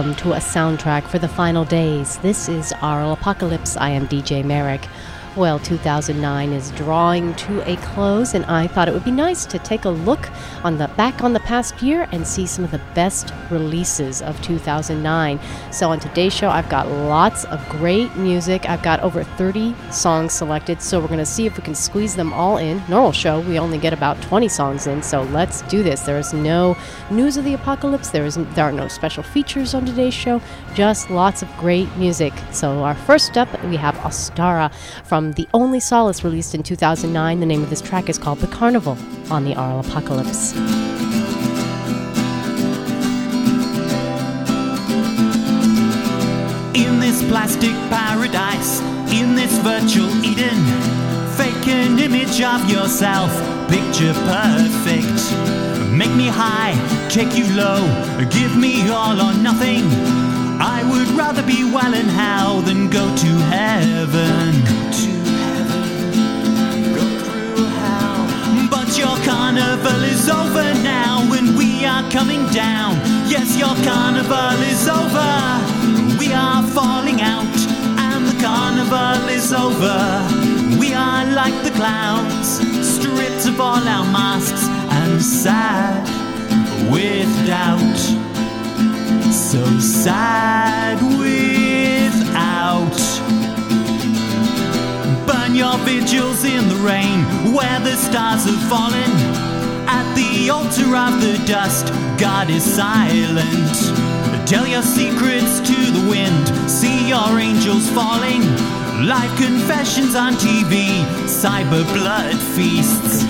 welcome to a soundtrack for the final days. This is Aural Apocalypse. I am DJ Merrick. Well, 2009 is drawing to a close, and I thought it would be nice to take a look on the back on the past year and see some of the best releases of 2009. So on today's show, I've got lots of great music. I've got over 30 songs selected, so we're going to see if we can squeeze them all in. Normal show, we only get about 20 songs in, so let's do this. There is no news of the apocalypse. There is there are no special features on today's show. Just lots of great music. So our first up, we have Ostara from from The Only Solace, released in 2009. The name of this track is called The Carnival on the Aural Apocalypse. In this plastic paradise, in this virtual Eden, fake an image of yourself, picture perfect. Make me high, take you low, give me all or nothing. I would rather be well in hell than go to heaven. Carnival is over now and we are coming down. Yes, your carnival is over. We are falling out and the carnival is over. We are like the clowns, stripped of all our masks and sad with doubt. So sad without your vigils in the rain where the stars have fallen. At the altar of the dust, God is silent. Tell your secrets to the wind, see your angels falling. Like confessions on TV, cyber blood feasts.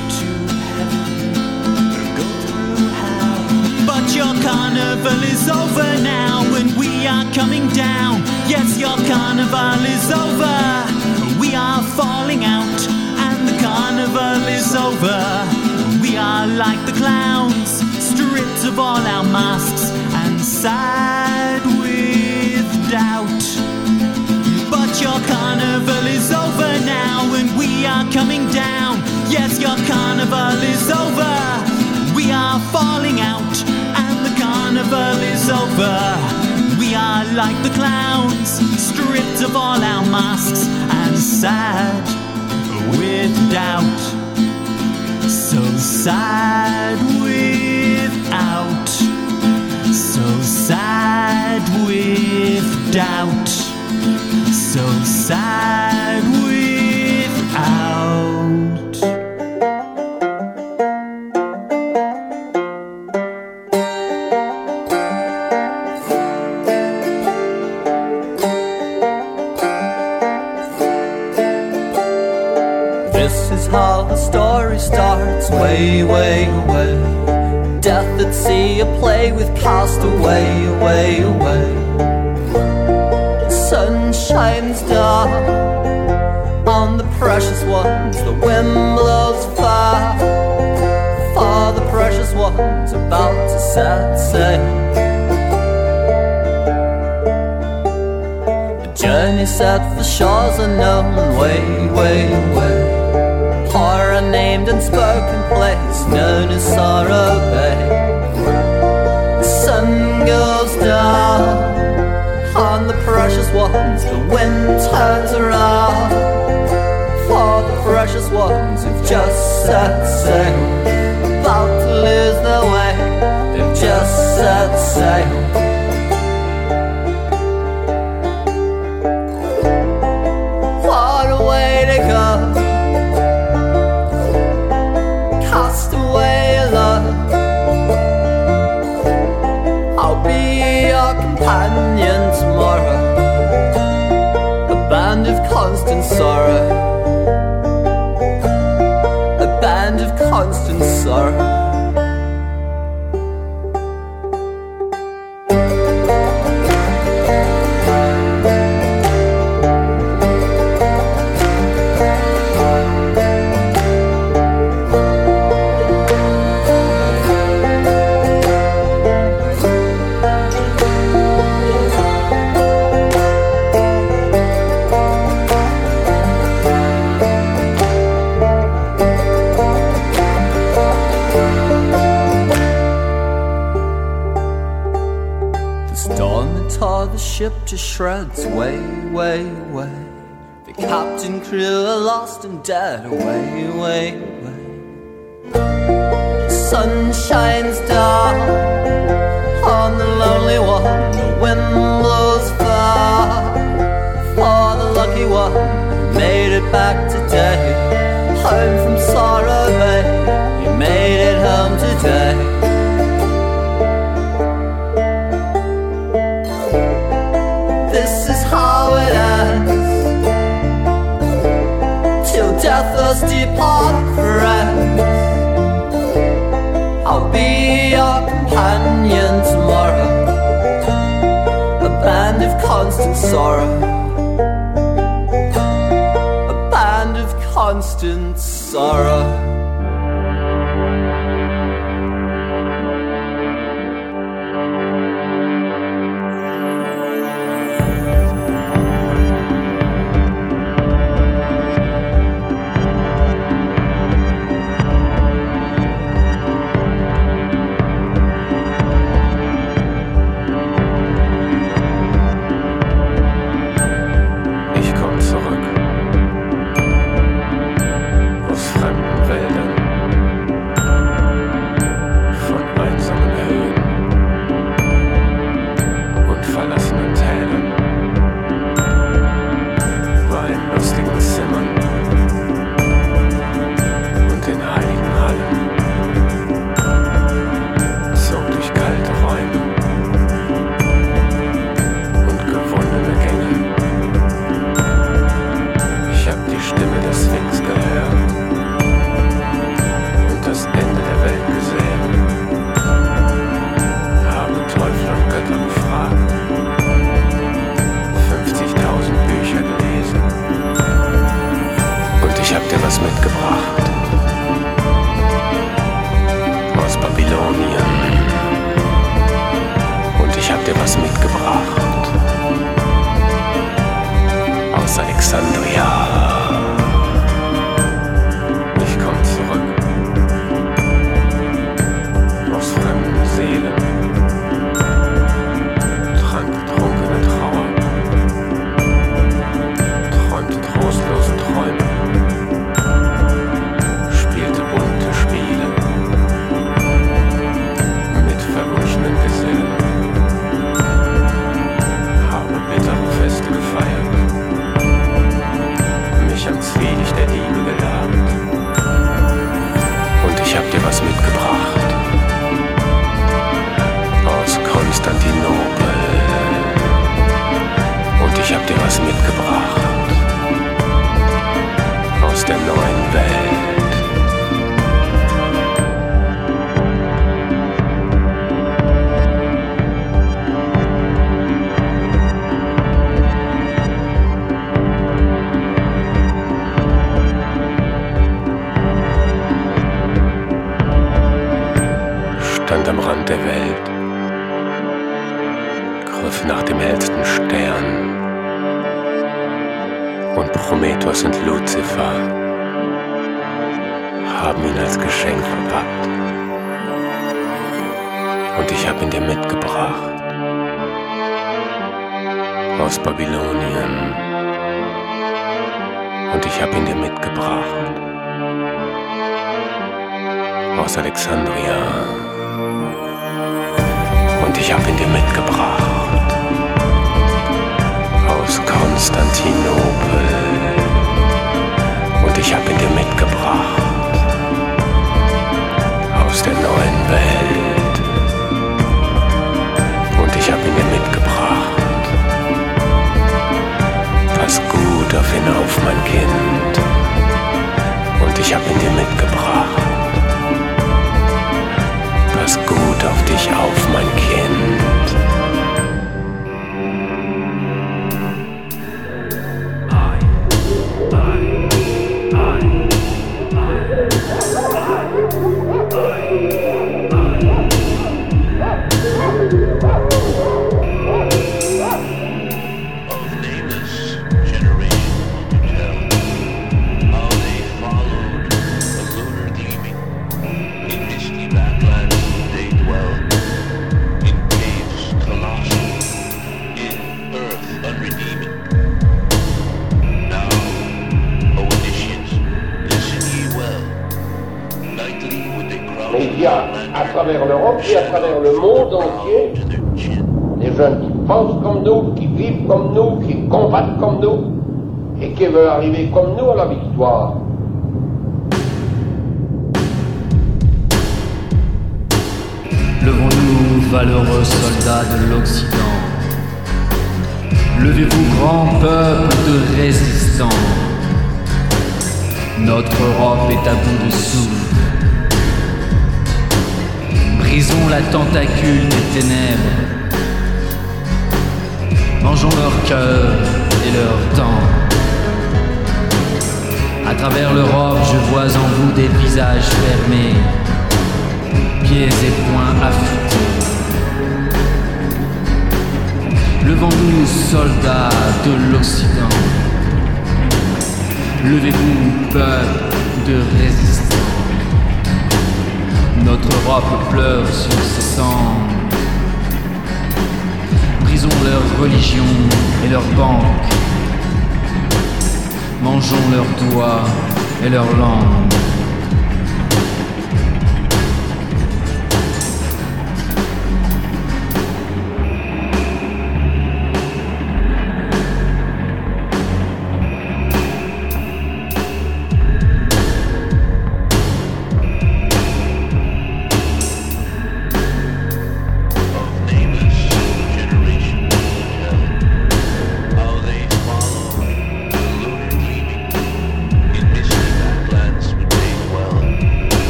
But your carnival is over now, and we are coming down. Yes, your carnival is over we are falling out and the carnival is over. We are like the clowns, stripped of all our masks and sad with doubt. But your carnival is over now and we are coming down. Yes, your carnival is over. We are falling out and the carnival is over. We are like the clowns, stripped of all our masks and sad with doubt, so sad without, so sad with doubt, so sad way, way away. Death at sea, a play with castaway, away, away. Away. Sun shines down on the precious ones, the wind blows far. For the precious ones about to set sail. The journey set for shores unknown, way, way, way a named and spoken place known as Sorrow Bay. The sun goes down on the precious ones, the wind turns around for the precious ones who've just set sail, about to lose their way. They've just set sail. Constant sorrow. Ship to shreds, way, way, way. The captain, crew are lost and dead, way, way, way. The sun shines down on the lonely one, the wind us depart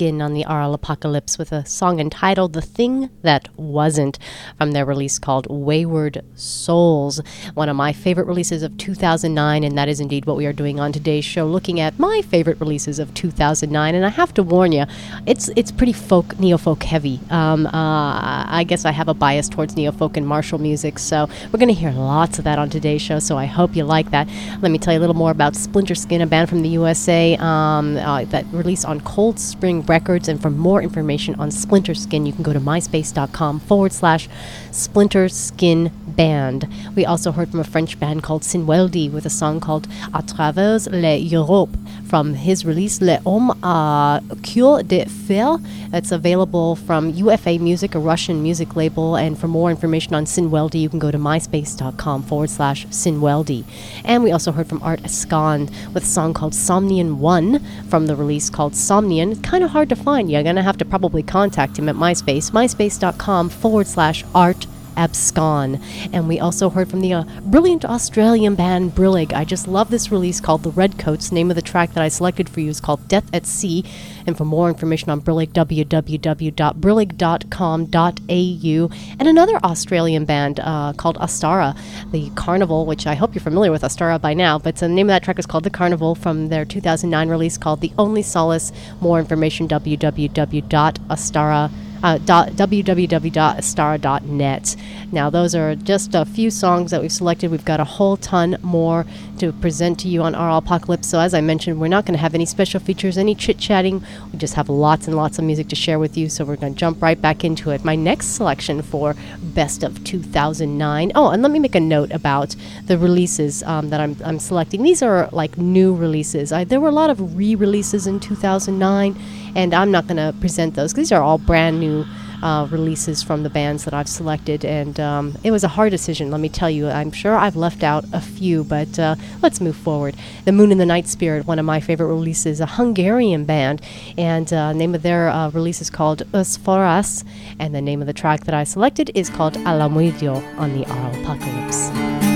Skin on the Aural Apocalypse with a song entitled The Thing That Wasn't from their release called Wayward Souls, one of my favorite releases of 2009, and that is indeed what we are doing on today's show, looking at my favorite releases of 2009. And I have to warn you, it's it's pretty folk, neo folk heavy. Um, uh, I guess I have a bias towards neo folk and martial music, so we're going to hear lots of that on today's show, so I hope you like that. Let me tell you a little more about Splinterskin, a band from the USA um, uh, that released on Cold Spring Records. And for more information on Splinterskin, you can go to myspace.com forward slash Splinter Skin Band. We also heard from a French band called Sinweldi with a song called À travers l'Europe from his release Le Homme à Cœur de Fer. It's available from UFA Music, a Russian music label. And for more information on Sinweldi, you can go to myspace.com forward slash Sinweldi. And we also heard from Art Abscon with a song called Somnium 1 from the release called Somnium. It's kind of hard to find. You're going to have to probably contact him at MySpace, myspace.com forward slash Art Abscon. And we also heard from the uh, brilliant Australian band Brillig. I just love this release called The Redcoats. Name of the track that I selected for you is called Death at Sea. And for more information on Brillig, www.brillig.com.au. And another Australian band uh, called Ostara, The Carnival, which I hope you're familiar with Ostara by now. But the name of that track is called The Carnival from their 2009 release called The Only Solace. More information, www.ostara.com uh, www.ostara.net. Now, those are just a few songs that we've selected. We've got a whole ton more to present to you on Aural Apocalypse. So, as I mentioned, we're not going to have any special features, any chit chatting. We just have lots and lots of music to share with you. So, we're going to jump right back into it. My next selection for Best of 2009. Oh, and let me make a note about the releases um, that I'm, I'm selecting. These are like new releases. I, there were a lot of re releases in 2009 and I'm not going to present those. These are all brand new uh, releases from the bands that I've selected, and um, it was a hard decision. Let me tell you. I'm sure I've left out a few, but uh, let's move forward. The Moon and the Nightspirit, one of my favorite releases, a Hungarian band, and uh, name of their uh, release is called Ősforrás, and the name of the track that I selected is called Álomidő on the Apocalypse.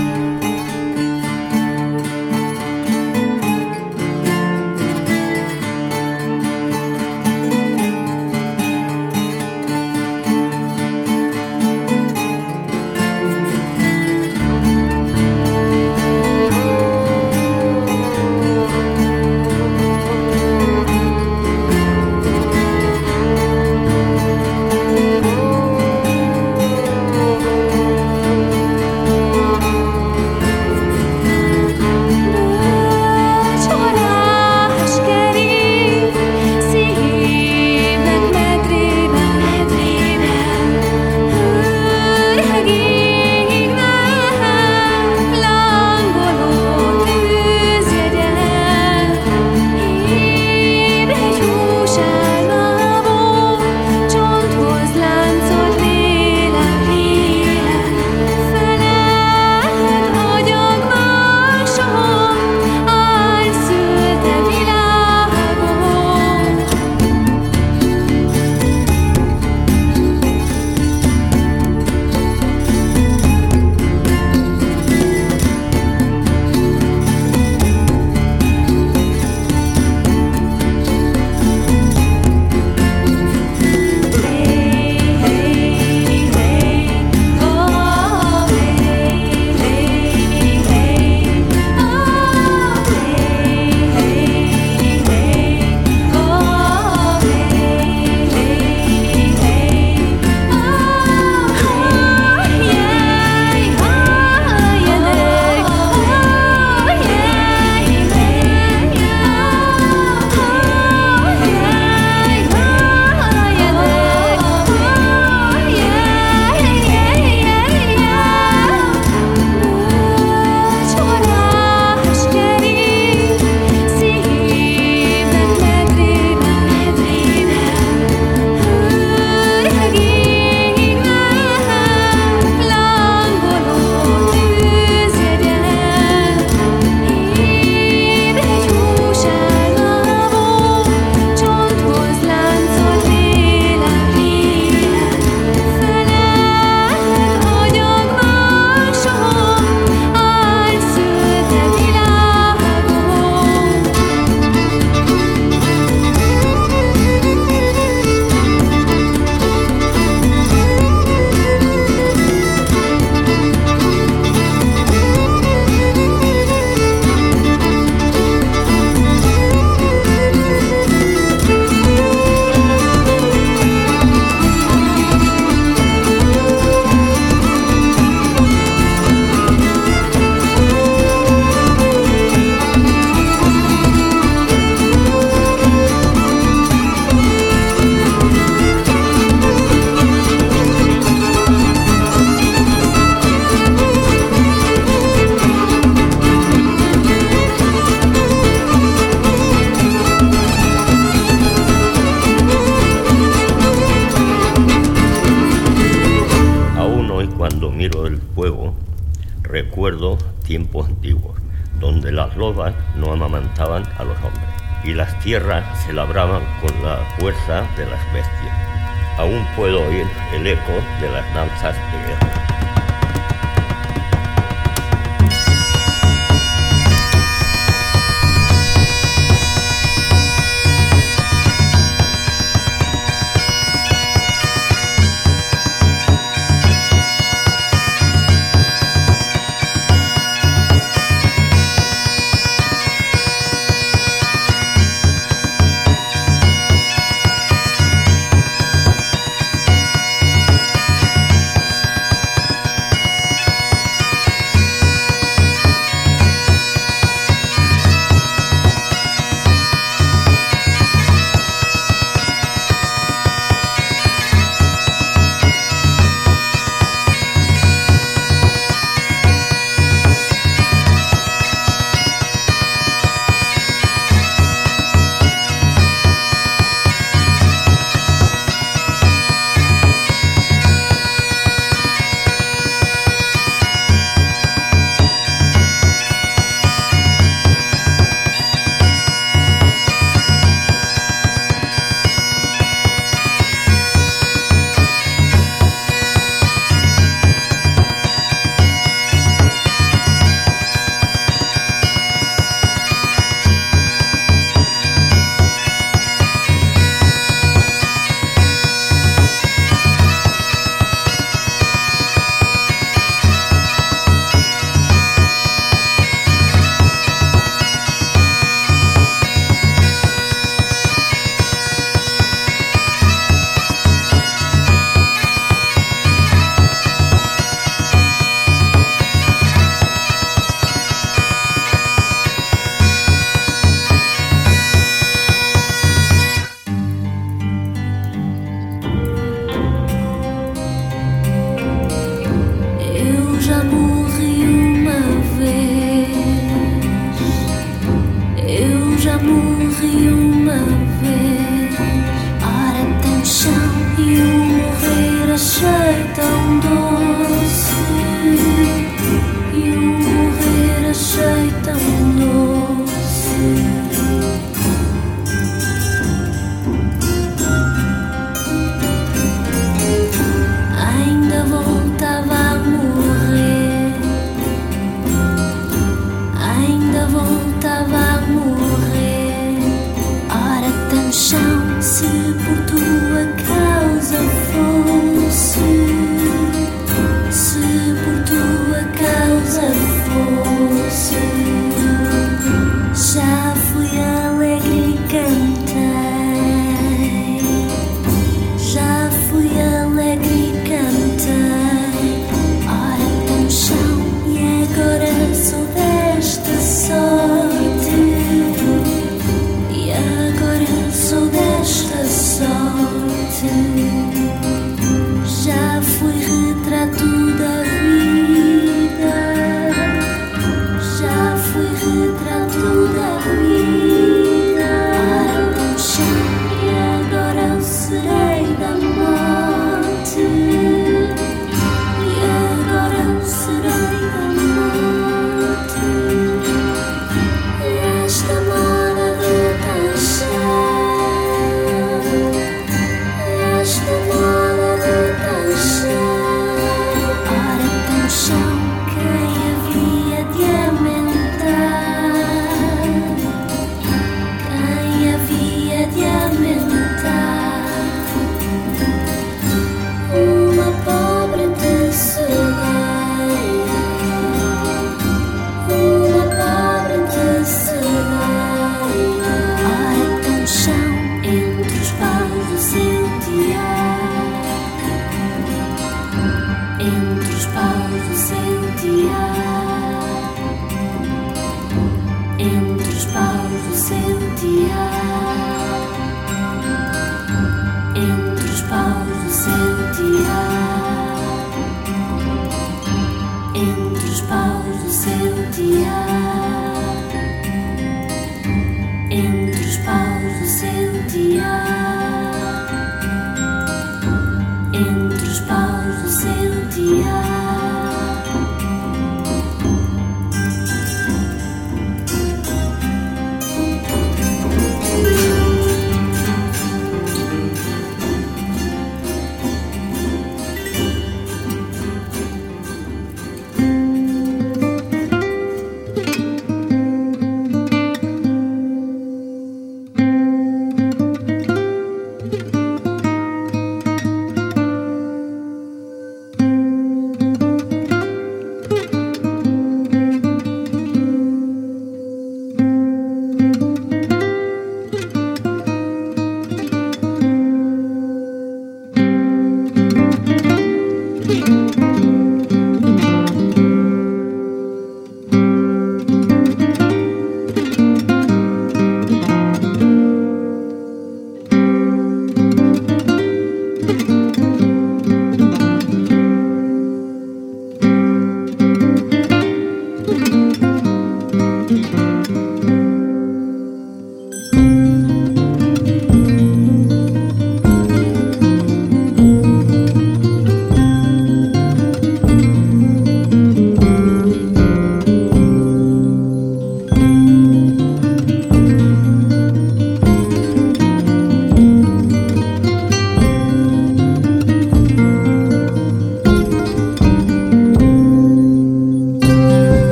Se labraban con la fuerza de las bestias. Aún puedo oír el eco de las danzas de guerra.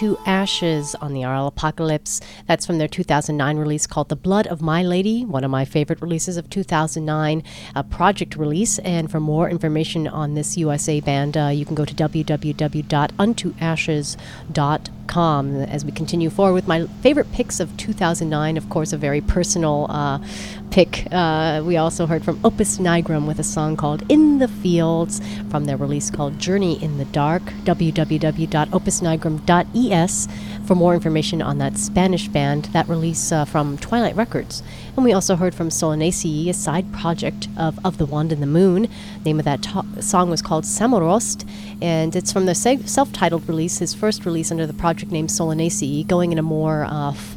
Unto Ashes on the Aural Apocalypse. That's from their 2009 release called The Blood of My Lady, one of my favorite releases of 2009, a project release. And for more information on this USA band, uh, you can go to www.untoashes.com. As we continue forward with my favorite picks of 2009, of course, a very personal uh, pick. Uh, we also heard from Opus Nigrum with a song called In the Fields from their release called Journey in the Dark. www.opusnigrum.es for more information on that Spanish band, that release uh, from Twilight Records. And we also heard from Solanaceae, a side project of Of the Wand and the Moon. name of that to- song was called Samorost, and it's from the se- self-titled release, his first release under the project name Solanaceae, going in a more uh, f-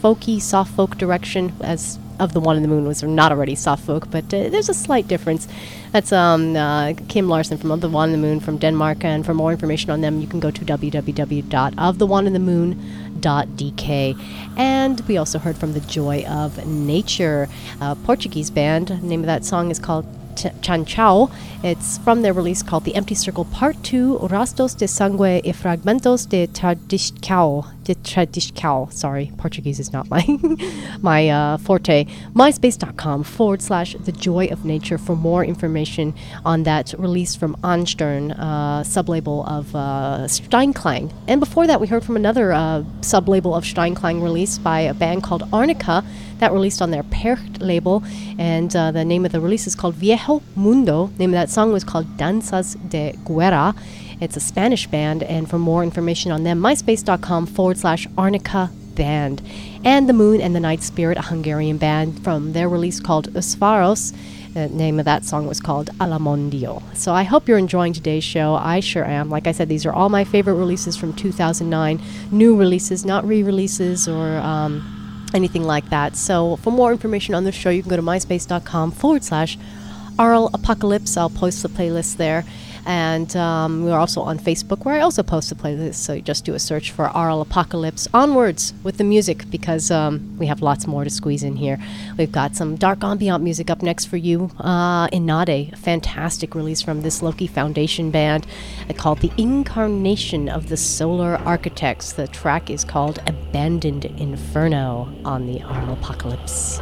folky, soft folk direction as of the Wand and the Moon was not already soft folk, but uh, there's a slight difference. That's um, uh, Kim Larsen from Of the Wand and the Moon from Denmark, and for more information on them, you can go to www.ofthewandandthemoon.dk. And we also heard from the Joy of Nature, a Portuguese band. The name of that song is called Ch- Chan Chao. It's from their release called The Empty Circle Part 2, Rastos de Sangue e Fragmentos de Tradição. Tradição. Sorry, Portuguese is not my my uh, forte. MySpace.com forward slash The Joy of Nature for more information on that release from Ahnstern, uh, sublabel of uh, Steinklang. And before that, we heard from another uh, sublabel of Steinklang released by a band called Arnica that released on their Percht label. And uh, the name of the release is called Viejo Mundo. The name of that song was called Danzas de Guerra. It's a Spanish band, and for more information on them, myspace.com forward slash Arnica Band. And The Moon and the Nightspirit, a Hungarian band from their release called Ősforrás. The name of that song was called Álomidő. So I hope you're enjoying today's show. I sure am. Like I said, these are all my favorite releases from 2009. New releases, not re releases or. Um, anything like that. So, for more information on the show, you can go to myspace.com forward slash Aural Apocalypse. I'll post the playlist there. And um, we're also on Facebook, where I also post the playlist. So you just do a search for Aural Apocalypse. Onwards with the music, because um, we have lots more to squeeze in here. We've got some dark ambient music up next for you. Uh, Inade, a fantastic release from this Loki Foundation band uh, called The Incarnation of the Solar Architects. The track is called Abandoned Inferno on the Aural Apocalypse.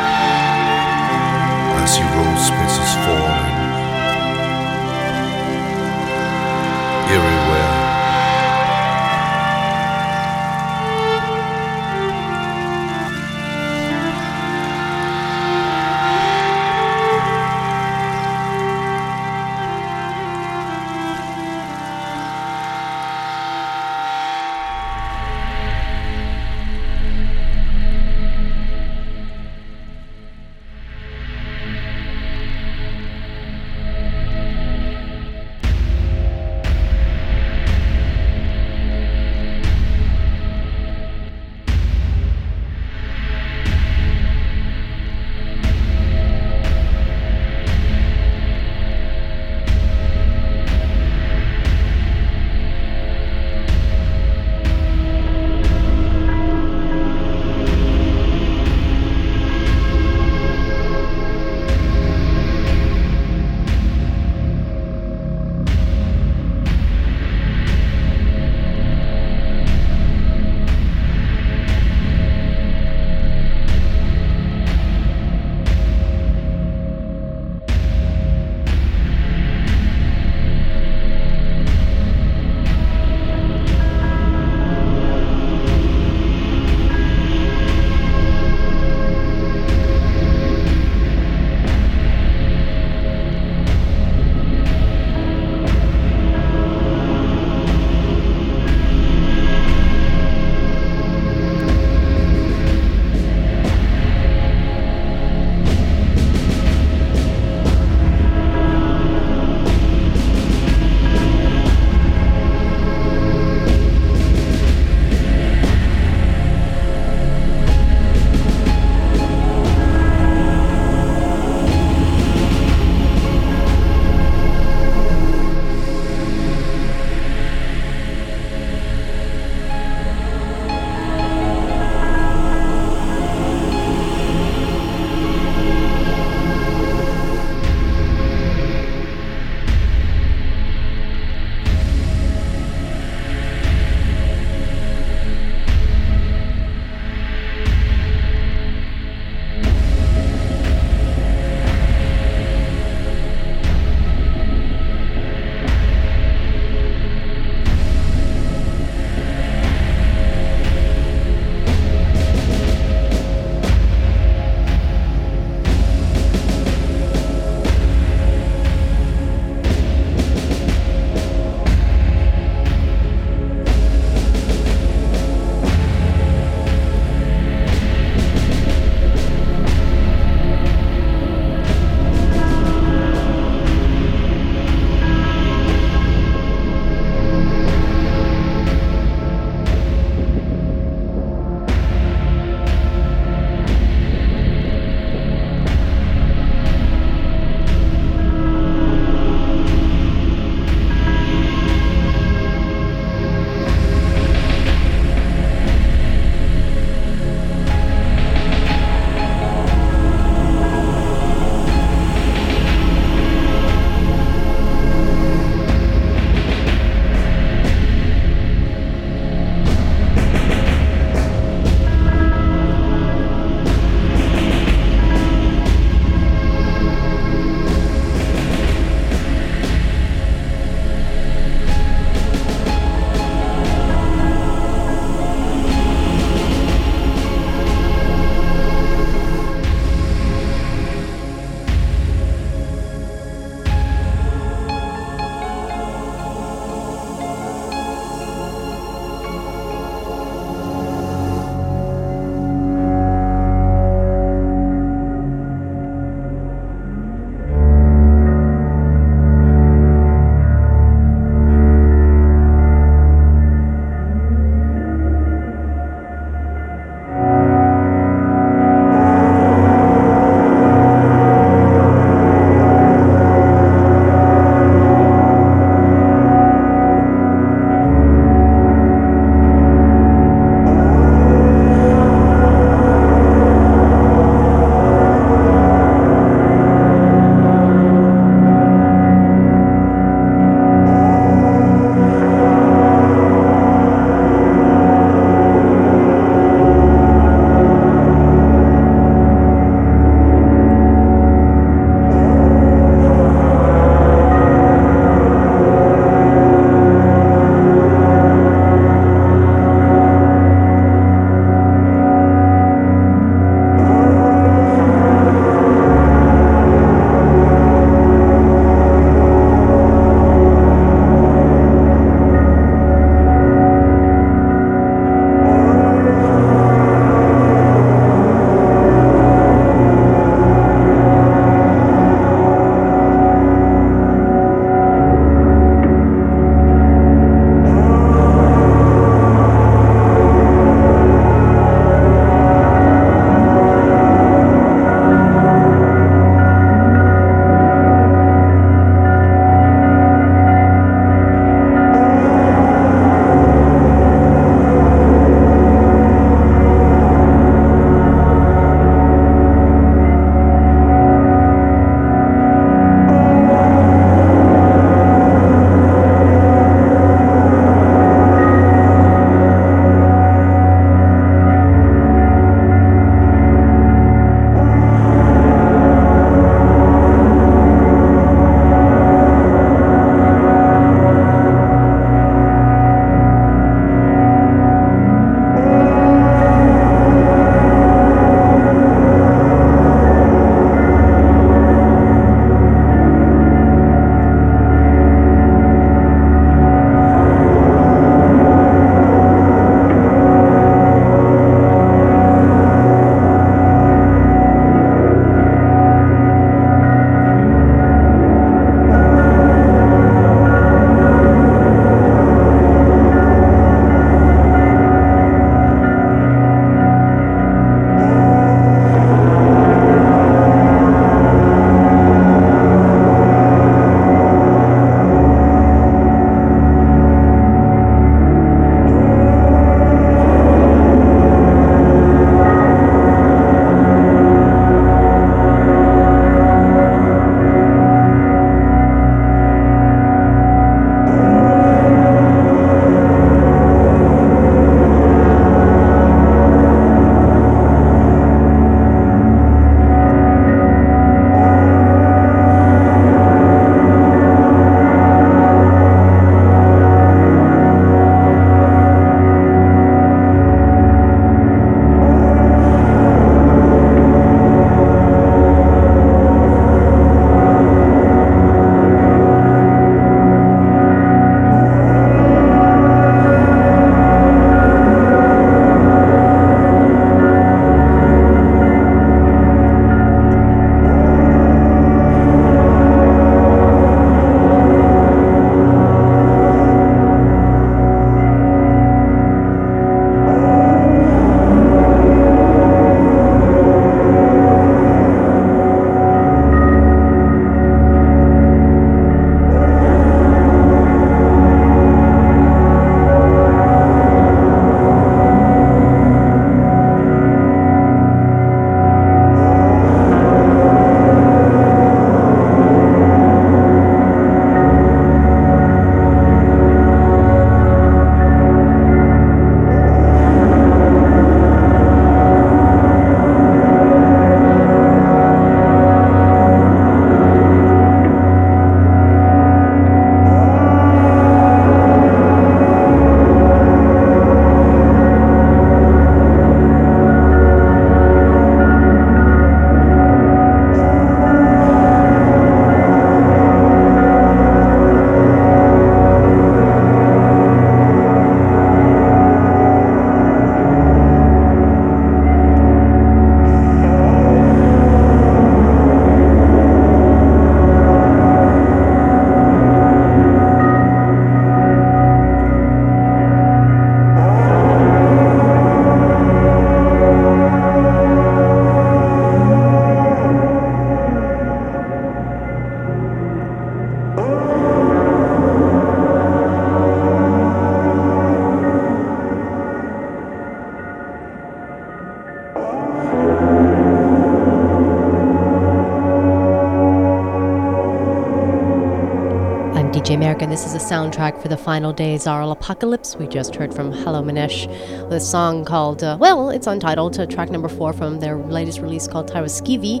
And this is a soundtrack for the final days Aural Apocalypse. We just heard from Halo Manash with a song called, uh, well, it's untitled, to track number four from their latest release called Taiwaskivi.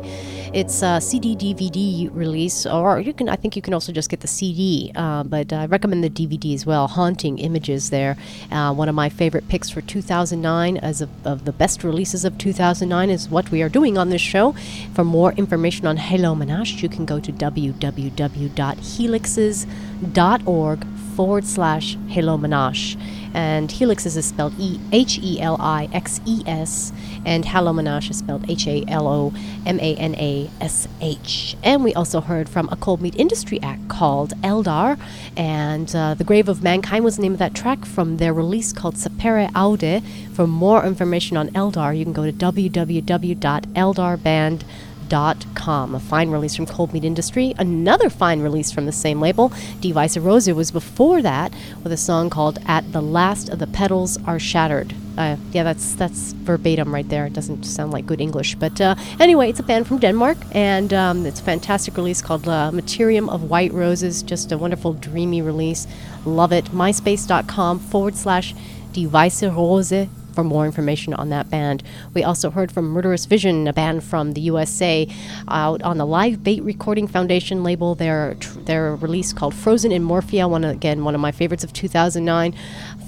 It's a CD DVD release, or you can, I think you can also just get the CD, uh, but I recommend the DVD as well. Haunting images there. Uh, one of my favorite picks for 2009 as of, of the best releases of 2009 is what we are doing on this show. For more information on Halo Manash, you can go to www.helixes.org forward slash Halo Manash. And Helixes is spelled E H E L I X E S, and Halo Manash is spelled H A L O M A N A S H. And we also heard from a Cold Meat Industry act called Eldar, and uh, The Grave of Mankind was the name of that track from their release called Sapere Aude. For more information on Eldar, you can go to www.eldarband.com com. A fine release from Cold Meat Industry. Another fine release from the same label, Die Weiße Rose, was before that with a song called At the Last of the Petals Are Shattered. Uh, yeah, that's that's verbatim right there. It doesn't sound like good English, but uh, anyway, it's a band from Denmark, and um, it's a fantastic release called uh, Martyrium of White Roses. Just a wonderful, dreamy release. Love it. MySpace.com forward slash Die Weiße Rose for more information on that band. We also heard from Murderous Vision, a band from the USA, out on the Live Bait Recording Foundation label. Their tr- their release called Frozen in Morphia, one again one of my favorites of 2009.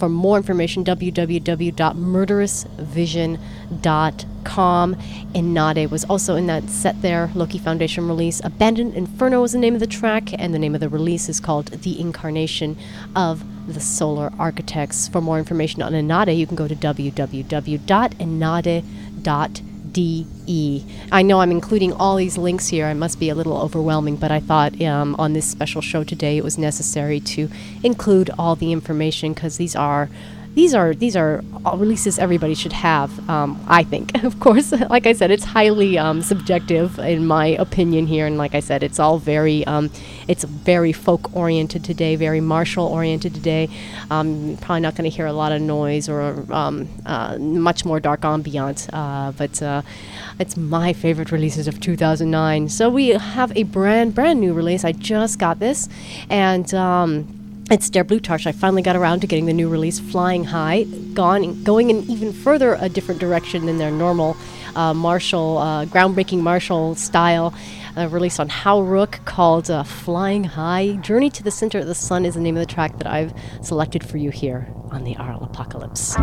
For more information, www.murderousvision.com. Inade was also in that set there. Loki Foundation release. Abandoned Inferno was the name of the track, and the name of the release is called The Incarnation of the Solar Architects. For more information on Inade, you can go to www.inade.de. I know I'm including all these links here. I must be a little overwhelming, but I thought um, on this special show today it was necessary to include all the information because these are these are these are releases everybody should have. Um, I think, of course, like I said, it's highly um, subjective in my opinion here, and like I said, it's all very um, it's very folk oriented today, very martial oriented today. Um, probably not going to hear a lot of noise or um, uh, much more dark ambient, uh, but. Uh, it's my favorite releases of 2009. So we have a brand brand new release. I just got this, and um, it's Der Blutharsch. I finally got around to getting the new release, Flying High, gone going in even further a different direction than their normal uh, Marshall, uh, groundbreaking Marshall style. Uh, released on Hau Ruck called uh, Flying High. Journey to the Center of the Sun is the name of the track that I've selected for you here on the Aural Apocalypse.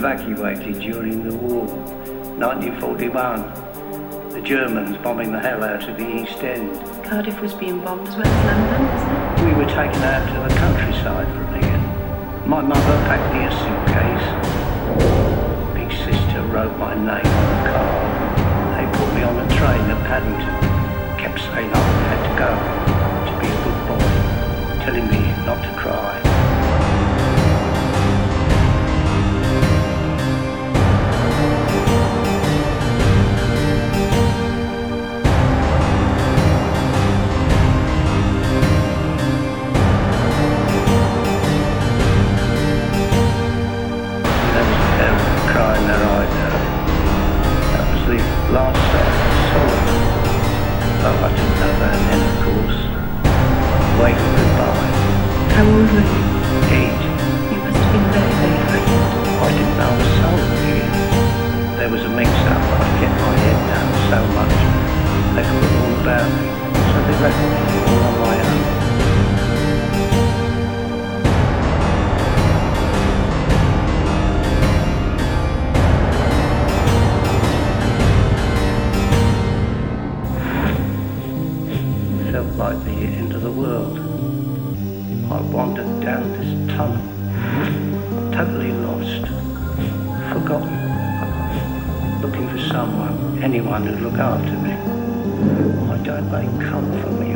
Evacuated during the war, 1941. The Germans bombing the hell out of the East End. Cardiff was being bombed as well as London, wasn't it? We were taken out to the countryside for a year. My mother packed me a suitcase. Big sister wrote my name on a card. They put me on a train at Paddington. Kept saying I had to go, last sight I saw of them. Oh, I didn't know that then, of course. Waving goodbye. How old were you? Eight. You must have been very, very frightened. I didn't know a soul here. There was a mix-up. But I kept my head down so much. They forgot all about me. So they left me all on my own. Like the world. I wandered down this tunnel, totally lost, forgotten, looking for someone, anyone who'd look after me. I don't they come for me,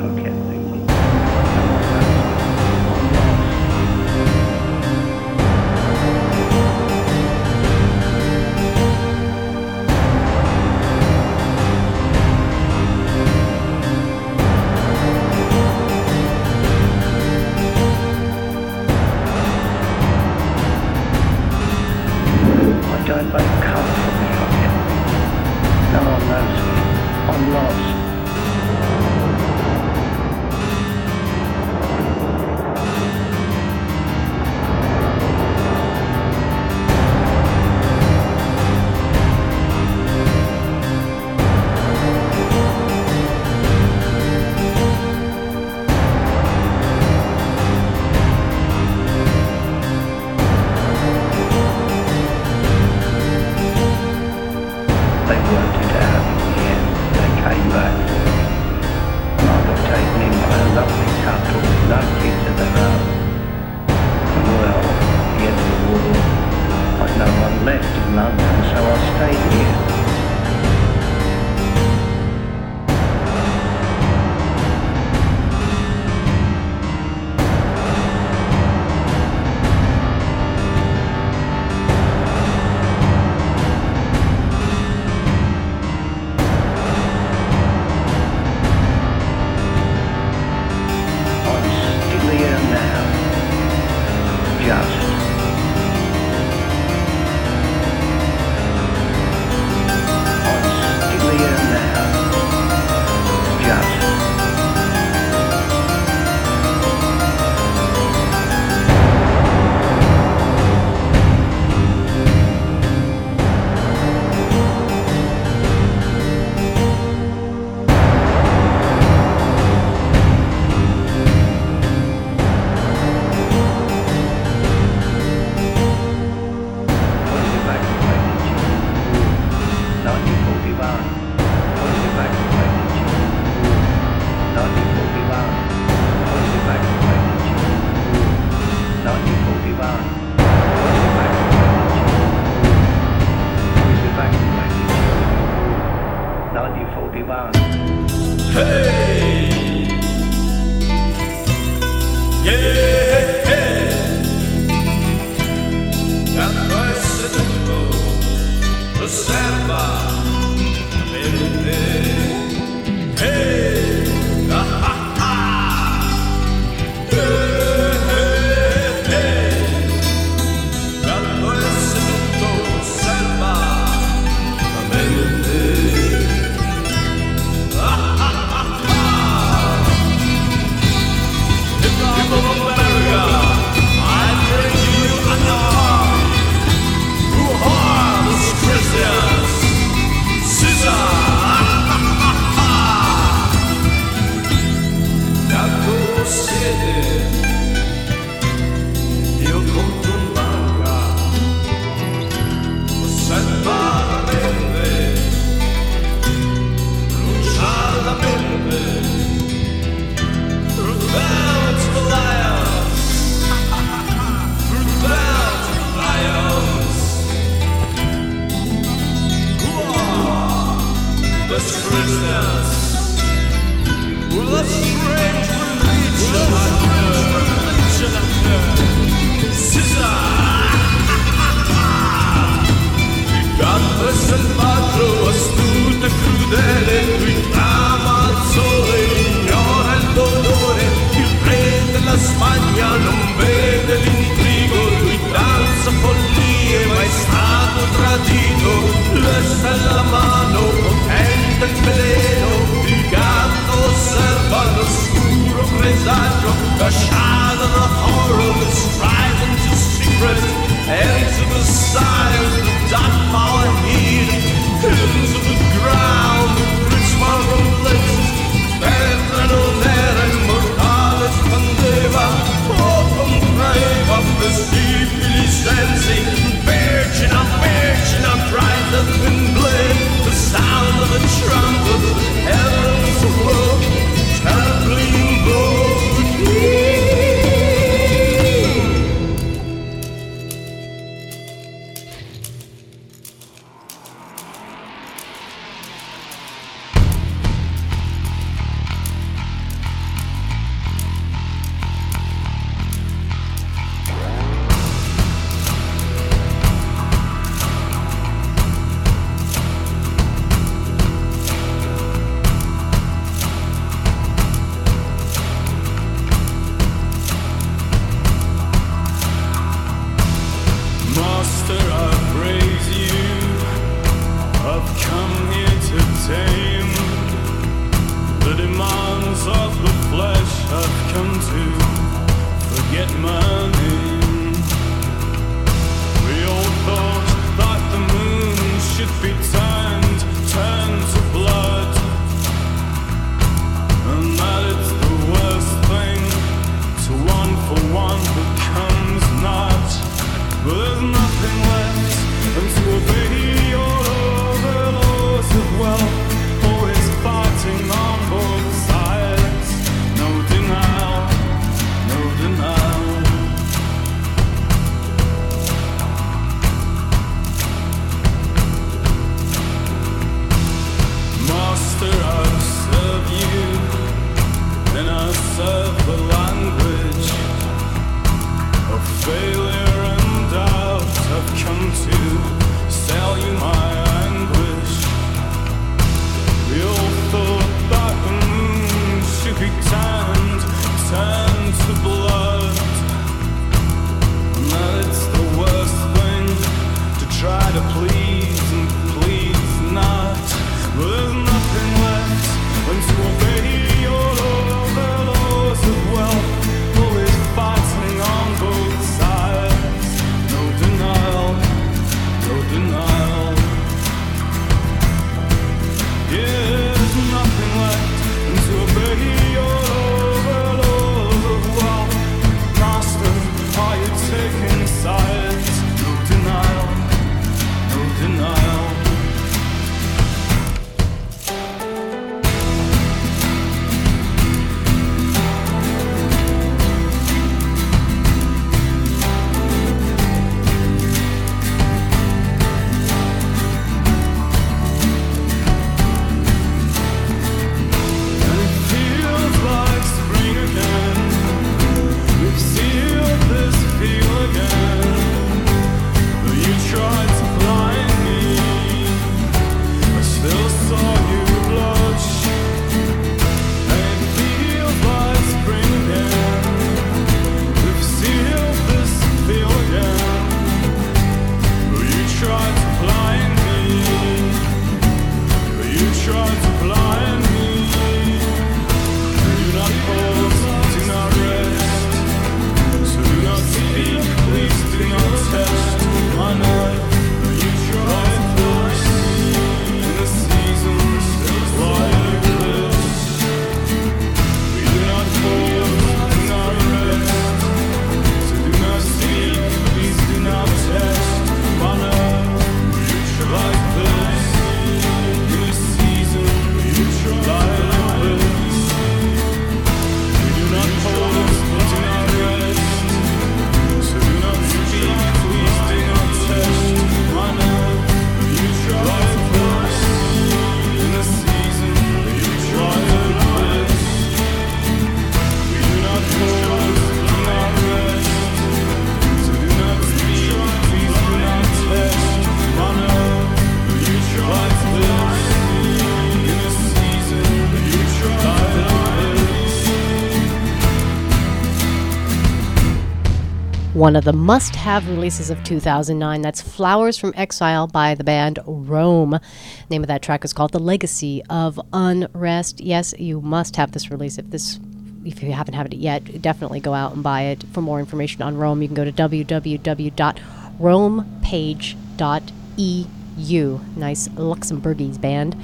one of the must have releases of 2009. That's Flowers from Exile by the band Rome. name of that track is called The Legacy of Unrest. Yes, you must have this release. If this if you haven't had it yet, definitely go out and buy it. For more information on Rome, you can go to www.romepage.eu. Nice Luxembourgese band.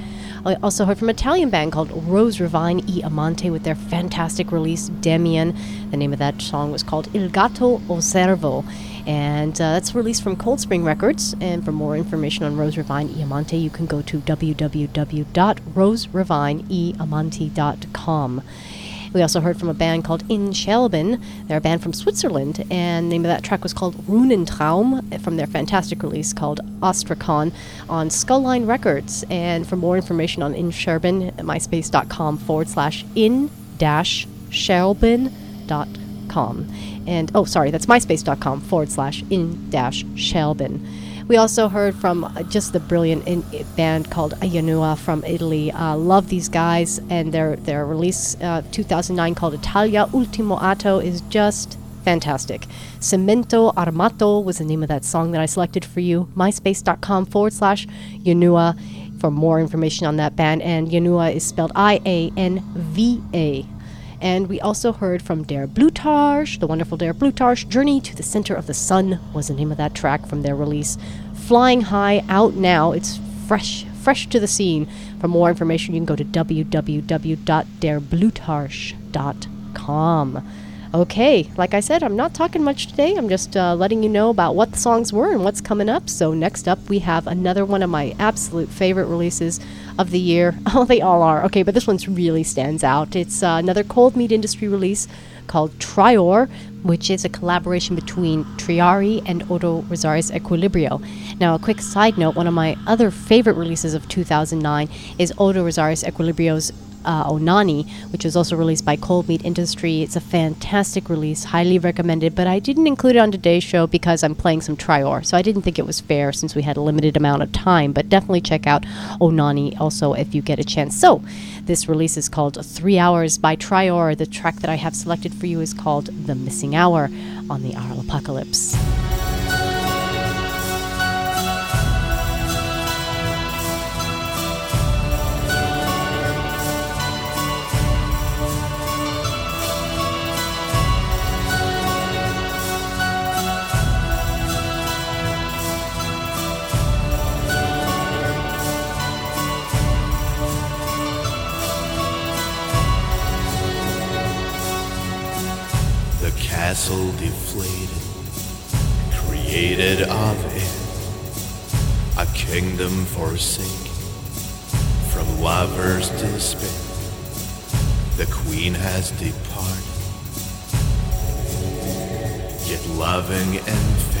I also heard from an Italian band called Rose Ravine e Amante with their fantastic release, Demian. The name of that song was called Il Gatto Osserva. And uh, that's released from Cold Spring Records. And for more information on Rose Ravine e Amante, you can go to www.roserovineeamanti.com. We also heard from a band called In Schelben. They're a band from Switzerland, and the name of that track was called Runentraum from their fantastic release called Ostrakon on Skullline Records. And for more information on In Schelben, myspace.com forward slash in dash Schelben.com. And oh, sorry, that's myspace.com forward slash in dash Schelben. We also heard from uh, just the brilliant in, band called Ianva from Italy. Uh, love these guys, and their their release uh, 2009 called Italia Ultimo Atto is just fantastic. Cemento Armato was the name of that song that I selected for you. MySpace.com forward slash Ianva for more information on that band. And Ianva is spelled I A N V A. And we also heard from Der Blutharsch, the wonderful Der Blutharsch. Journey to the Center of the Sun was the name of that track from their release. Flying High, out now. It's fresh, fresh to the scene. For more information, you can go to www.derblutharsch.com. Okay, like I said, I'm not talking much today. I'm just uh, letting you know about what the songs were and what's coming up. So, next up, we have another one of my absolute favorite releases of the year. Oh, they all are. Okay, but this one really stands out. It's uh, another cold meat industry release called Triore, which is a collaboration between Triari and Ordo Rosarius Equilibrio. Now, a quick side note one of my other favorite releases of 2009 is Ordo Rosarius Equilibrio's uh, Onani, which was also released by Cold Meat Industry. It's a fantastic release, highly recommended, but I didn't include it on today's show because I'm playing some Triore, so I didn't think it was fair since we had a limited amount of time. But definitely check out Onani also if you get a chance. So, this release is called Three Hours by Triore. The track that I have selected for you is called The Missing Hour on the Aural Apocalypse. Castle deflated, created of air, a kingdom forsaken, from lovers to despair. The queen has departed, yet loving and fair.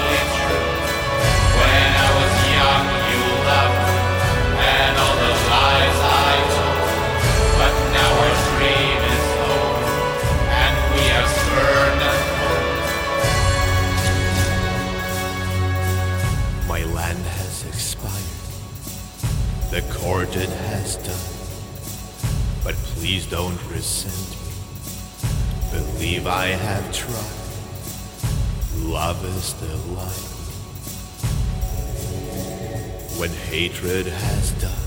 the has done. But please don't resent me. Believe I have tried. Love is the light. When hatred has done,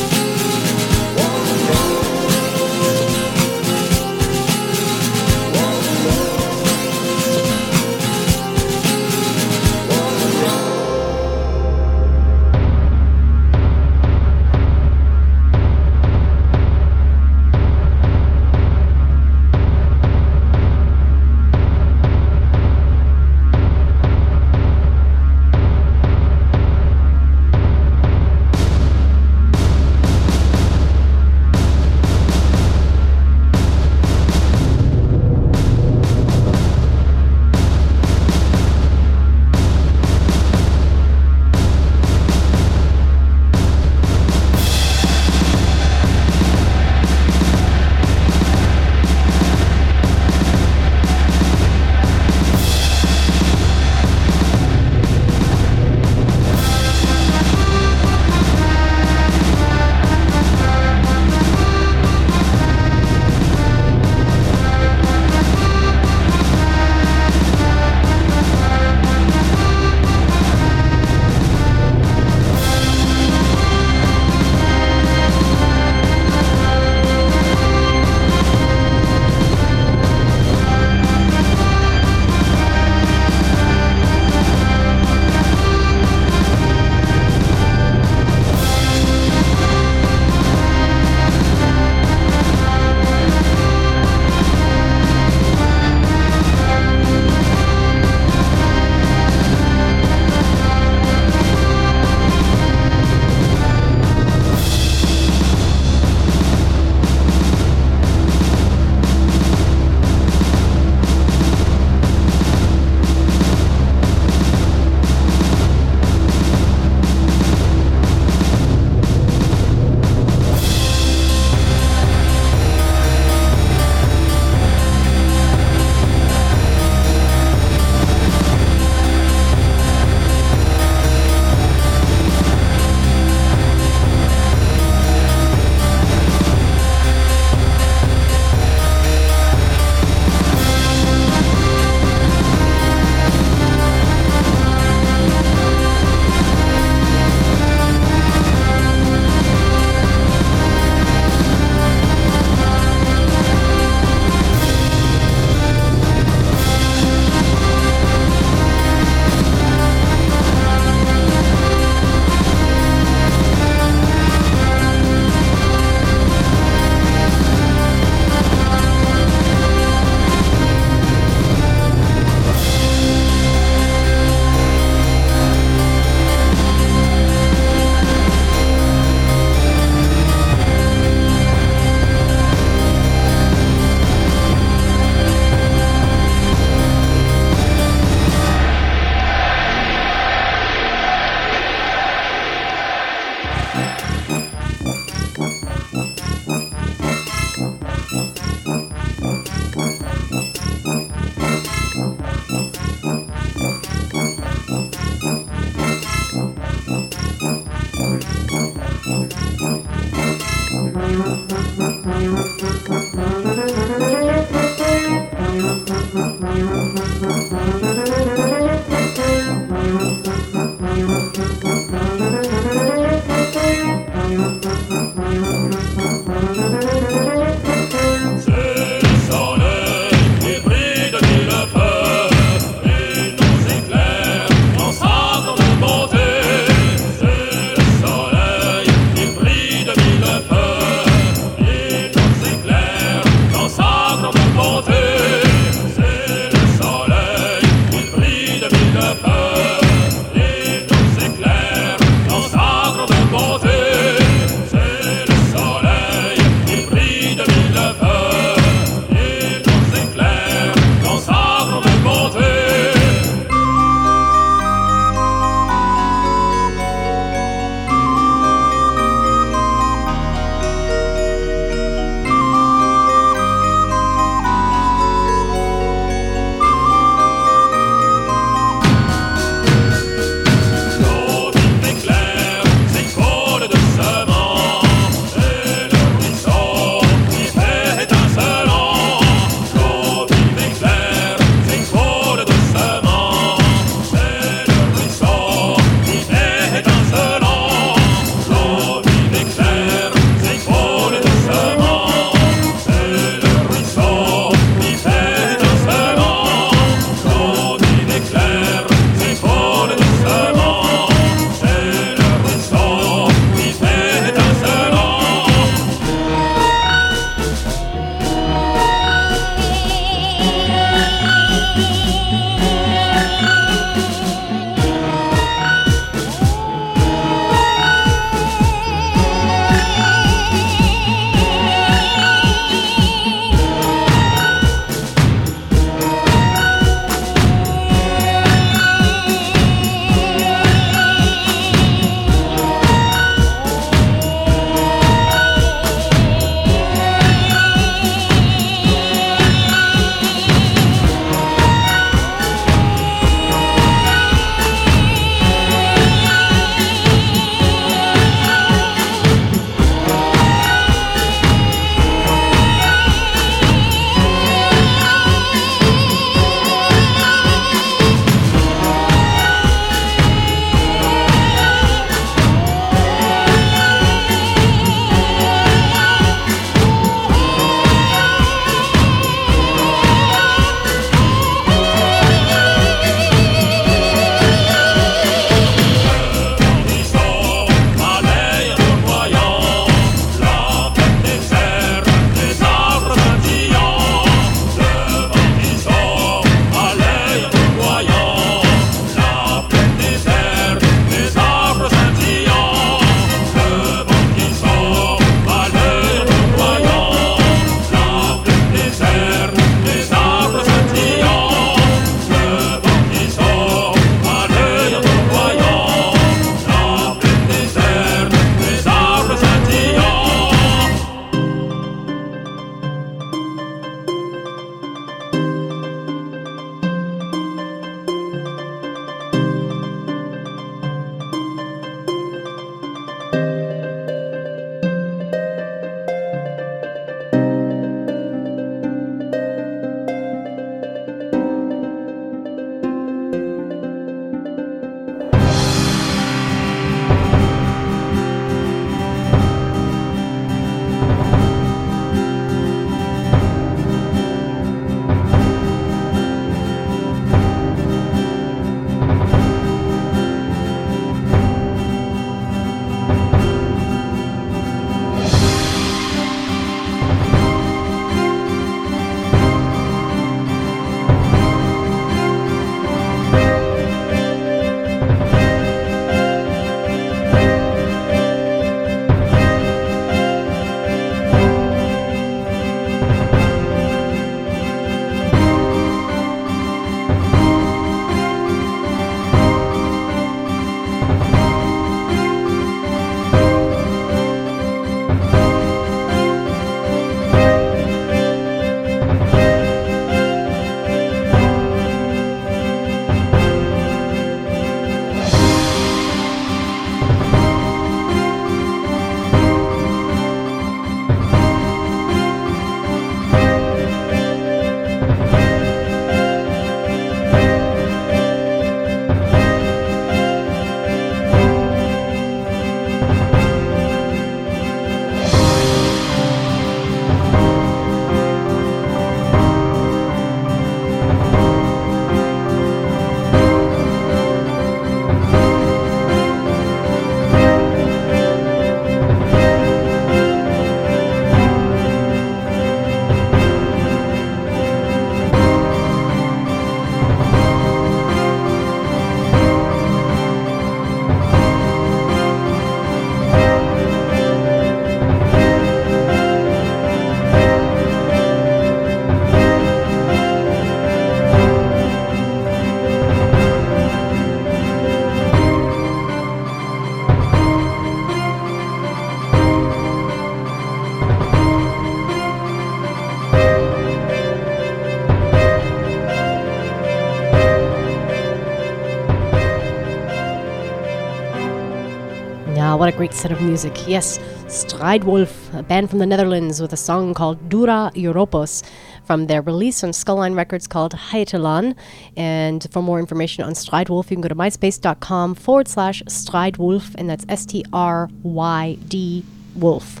great set of music. Yes, Strydwolf, a band from the Netherlands with a song called Dura Europos from their release on Skullline Records called Heitelan. And for more information on Strydwolf, you can go to myspace.com forward slash Strydwolf, and that's S T R Y D Wolf.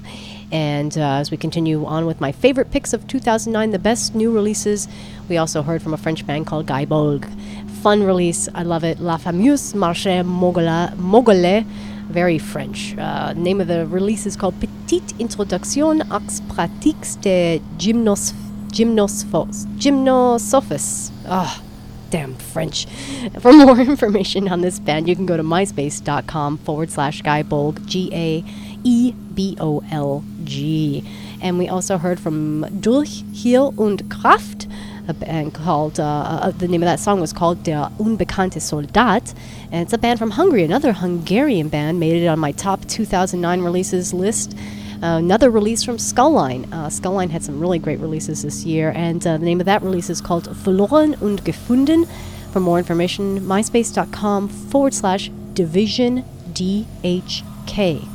And uh, as we continue on with my favorite picks of 2009, the best new releases, we also heard from a French band called Gaë Bolg. Fun release, I love it. La fameuse marché mogole, mogole very French. Uh, name of the release is called Petite Introduction aux pratiques de gymnos, gymnosphos, gymnosophis. Ah, damn French. For more information on this band, you can go to myspace.com forward slash Gaë Bolg, G A E B O L G. And we also heard from Durch, Heer und Kraft, a band called, uh, uh, the name of that song was called Der Unbekannte Soldat. And it's a band from Hungary, another Hungarian band, made it on my top 2009 releases list. Uh, another release from Skullline. Uh, Skullline had some really great releases this year, and uh, the name of that release is called Verloren und Gefunden. For more information, myspace.com forward slash division DHK.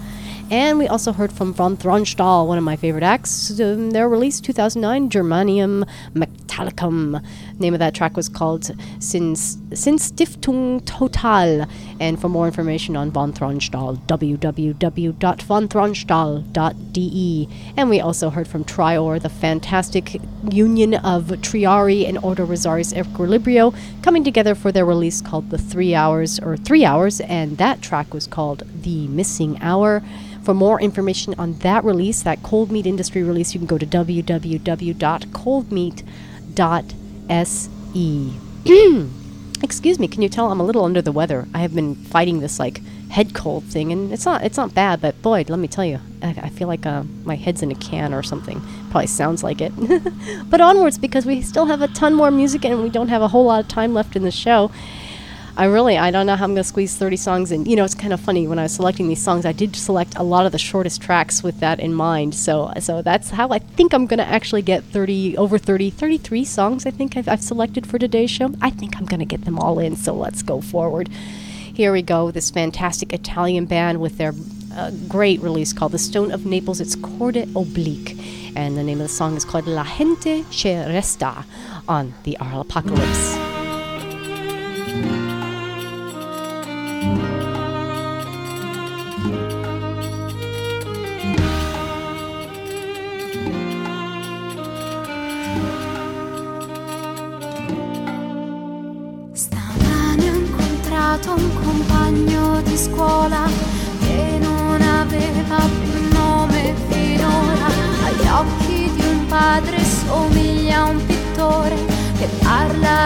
And we also heard from Von Thronstahl, one of my favorite acts. Um, their release 2009, Germanium Metallicum. Name of that track was called Sin, Stiftung Total. And for more information on Von Thronstahl, www.vonthronstahl.de. And we also heard from Triore, the fantastic union of Triari and Ordo Rosarius Equilibrio, coming together for their release called The Three Hours, or Three Hours, and that track was called The Missing Hour. For more information on that release, that cold meat industry release, you can go to www.coldmeat.se. Excuse me, can you tell I'm a little under the weather? I have been fighting this like head cold thing, and it's not it's not bad, but boy, let me tell you, I, I feel like uh, my head's in a can or something. Probably sounds like it. but onwards, because we still have a ton more music and we don't have a whole lot of time left in the show. I really, I don't know how I'm going to squeeze 30 songs in. You know, it's kind of funny when I was selecting these songs, I did select a lot of the shortest tracks with that in mind. So, so that's how I think I'm going to actually get 30, over 30, 33 songs I think I've, I've selected for today's show. I think I'm going to get them all in, so let's go forward. Here we go, this fantastic Italian band with their uh, great release called The Stone of Naples. It's Corde Oblique. And the name of the song is called La Gente Che Resta on the Aural Apocalypse.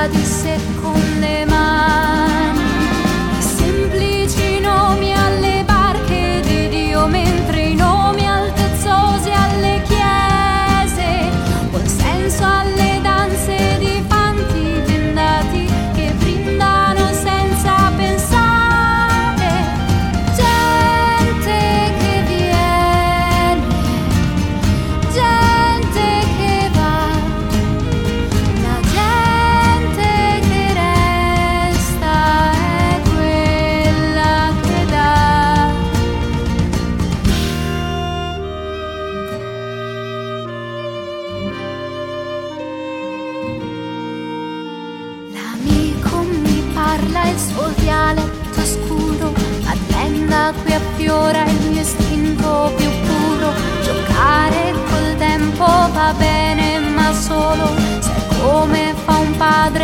de ser com padre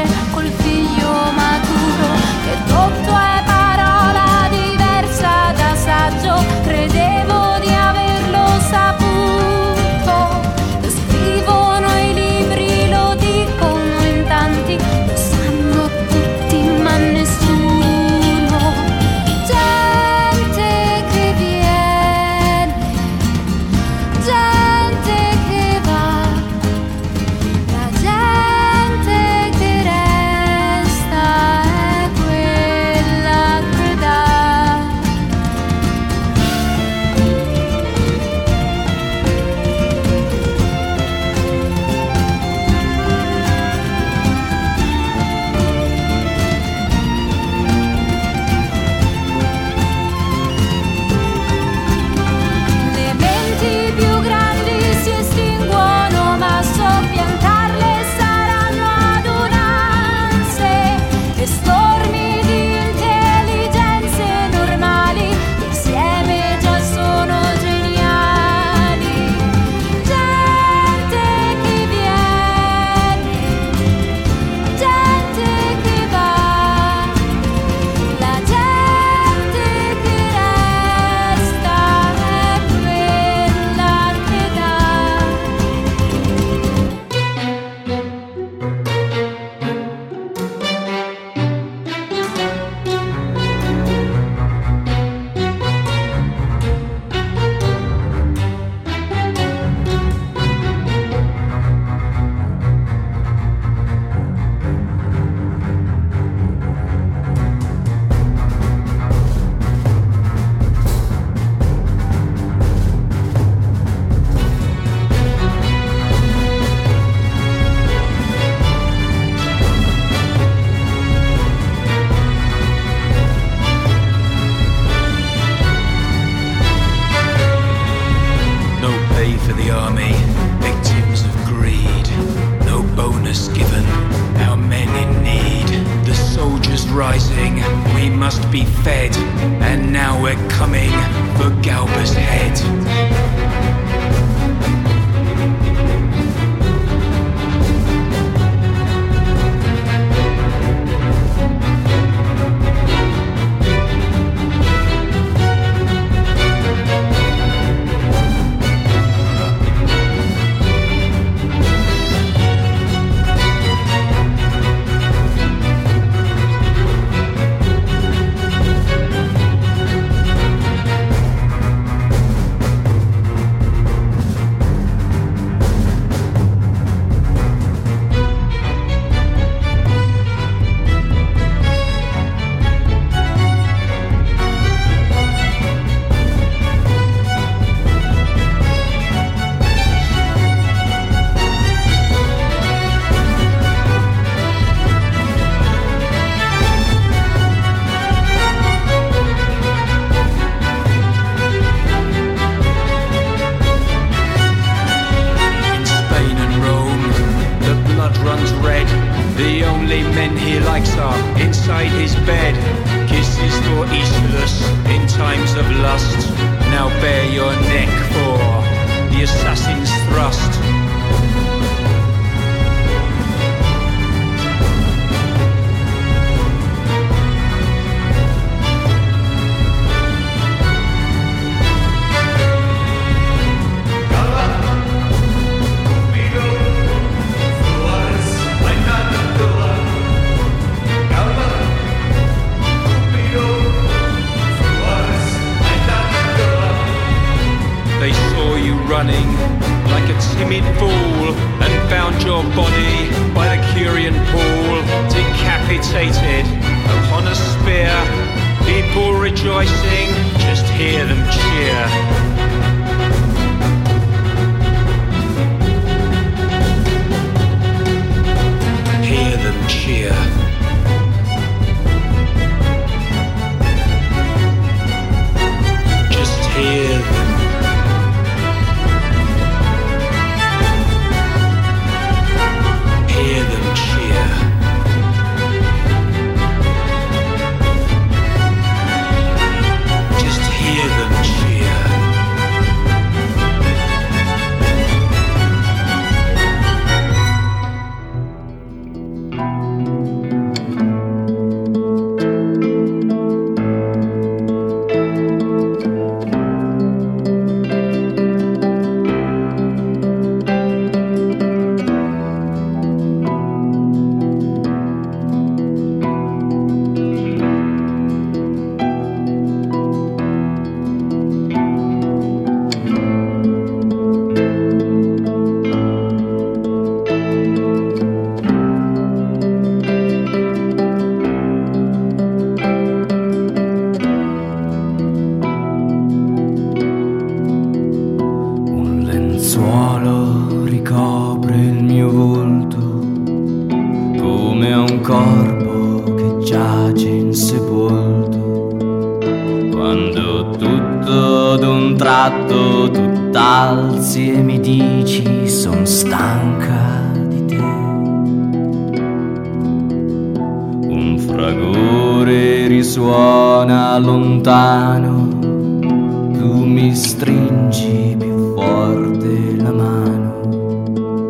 mi stringi più forte la mano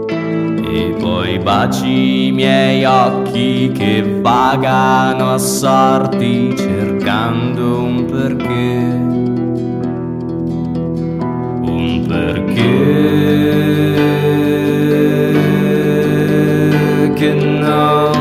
e poi baci i miei occhi che vagano assorti cercando un perché. Un perché che no.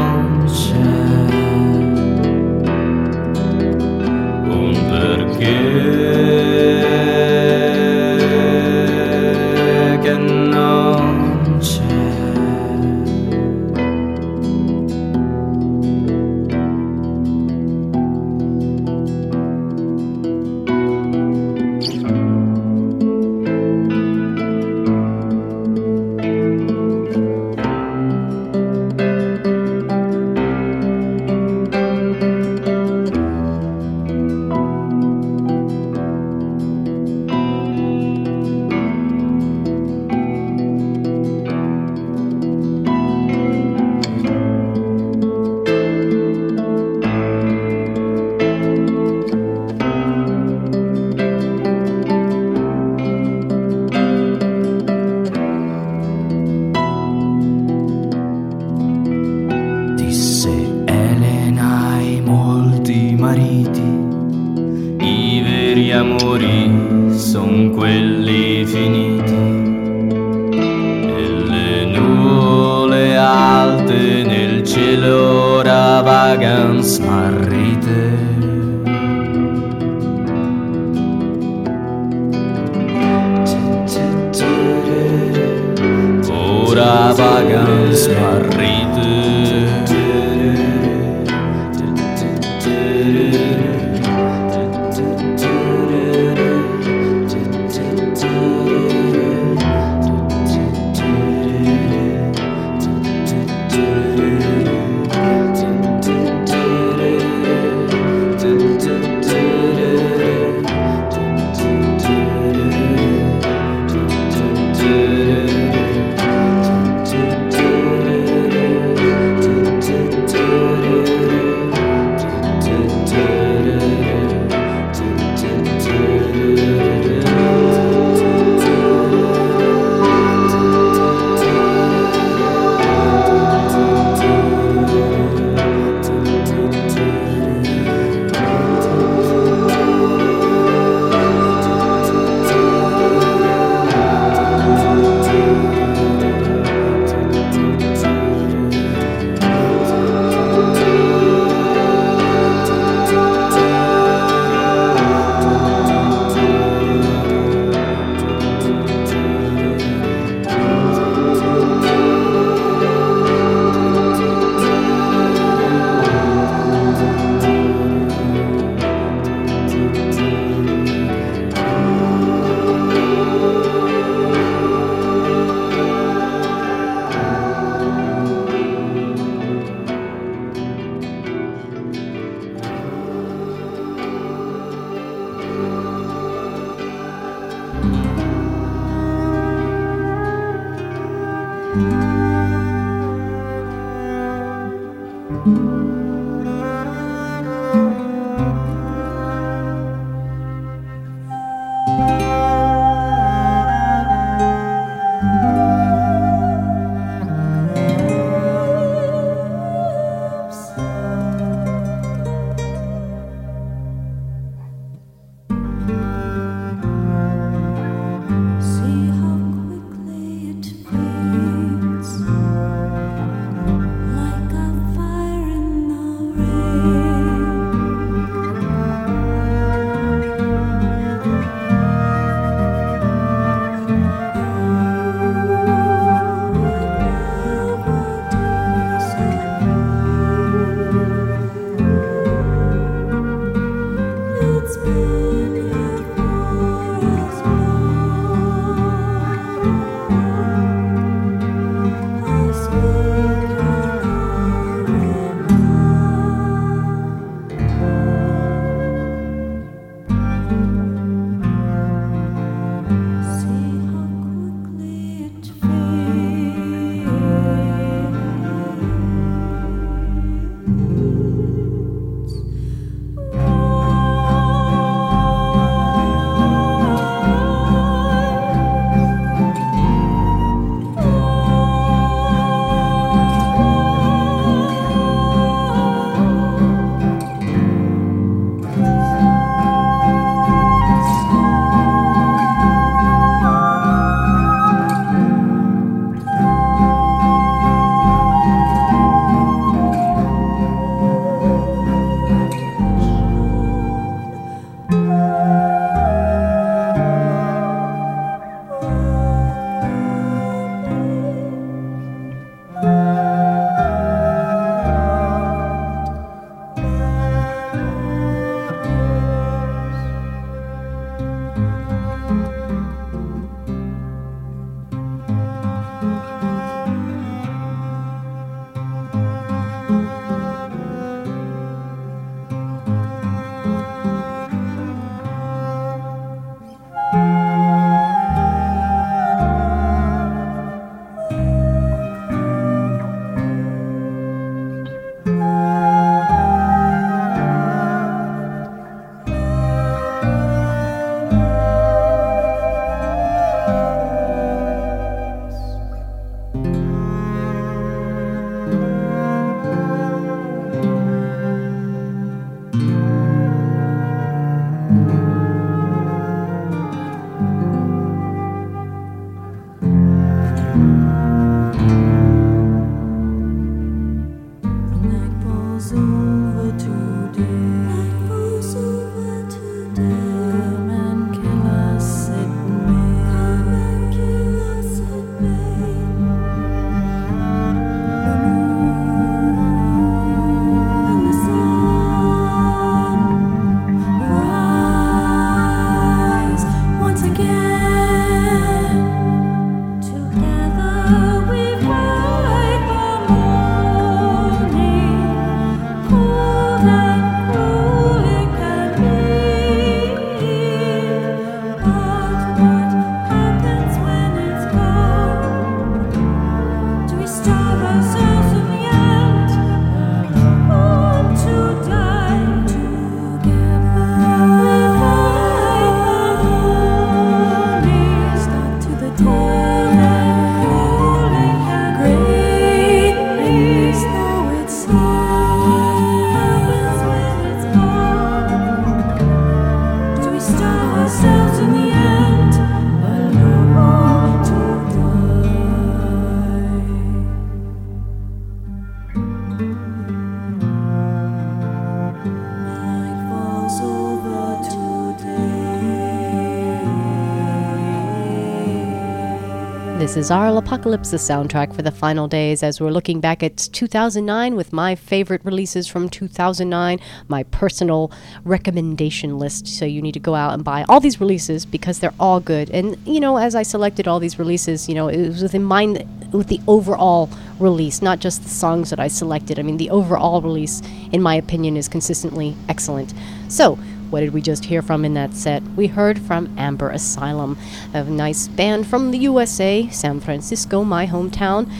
This is Aural Apocalypse, soundtrack for the final days, as we're looking back at 2009 with my favorite releases from 2009, my personal recommendation list. So you need to go out and buy all these releases because they're all good. And, you know, as I selected all these releases, you know, it was within mind with the overall release, not just the songs that I selected. I mean, the overall release, in my opinion, is consistently excellent. So, what did we just hear from in that set? We heard from Amber Asylum, a nice band from the USA, San Francisco, my hometown.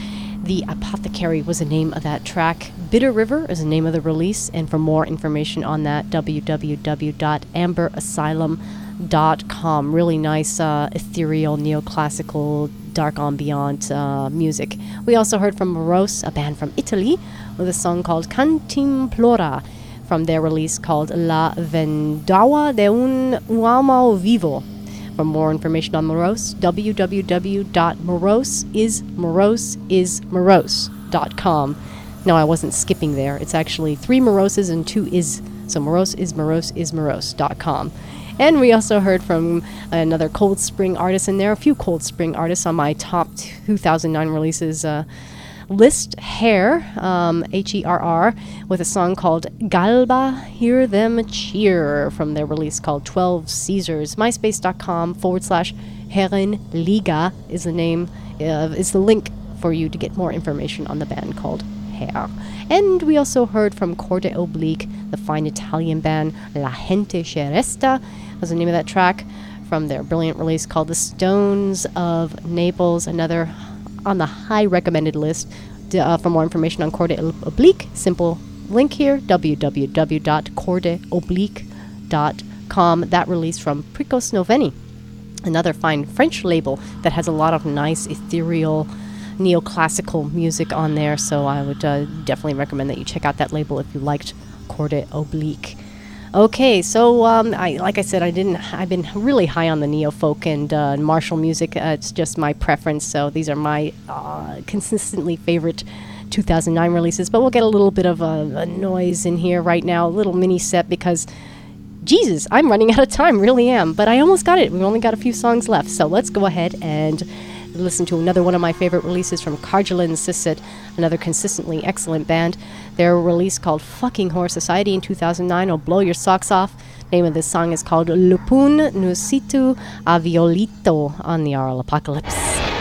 The Apothecary was the name of that track. Bitter River is the name of the release, and for more information on that, www.amberasylum.com. Really nice, uh, ethereal, neoclassical, dark ambient uh, music. We also heard from Morose, a band from Italy, with a song called Cantimplora from their release called La Vendawa de un Uomo Vivo. For more information on Morose, www.moroseismoroseismorose.com. No, I wasn't skipping there. It's actually three Moroses and two is. So Morose is Morose is Morose.com. And we also heard from another Cold Spring artist and there, are a few Cold Spring artists on my top 2009 releases. Uh, list Hair, um, H E R R, with a song called Galba Hear Them Cheer from their release called 12 Caesars. MySpace.com forward slash Herren Liga is the name, uh, is the link for you to get more information on the band called Hair. And we also heard from Corde Oblique, the fine Italian band La Gente Che Resta, was the name of that track from their brilliant release called The Stones of Naples, another on the high recommended list. Uh, for more information on Corde Oblique, simple link here www.cordeoblique.com. That release from Prikosnovénie, another fine French label that has a lot of nice ethereal neoclassical music on there. So I would uh, definitely recommend that you check out that label if you liked Corde Oblique. Okay, so um, I like I said, I didn't. I've been really high on the neo folk and uh, martial music. Uh, it's just my preference. So these are my uh, consistently favorite 2009 releases. But we'll get a little bit of a, a noise in here right now, a little mini set because. Jesus, I'm running out of time, really am. But I almost got it. We've only got a few songs left. So let's go ahead and listen to another one of my favorite releases from Karjalan Sissit, another consistently excellent band. Their release called Fucking Horror Society in 2009 will blow your socks off. Name of this song is called Loppuun Nussittu Avioliitto on the Aural Apocalypse.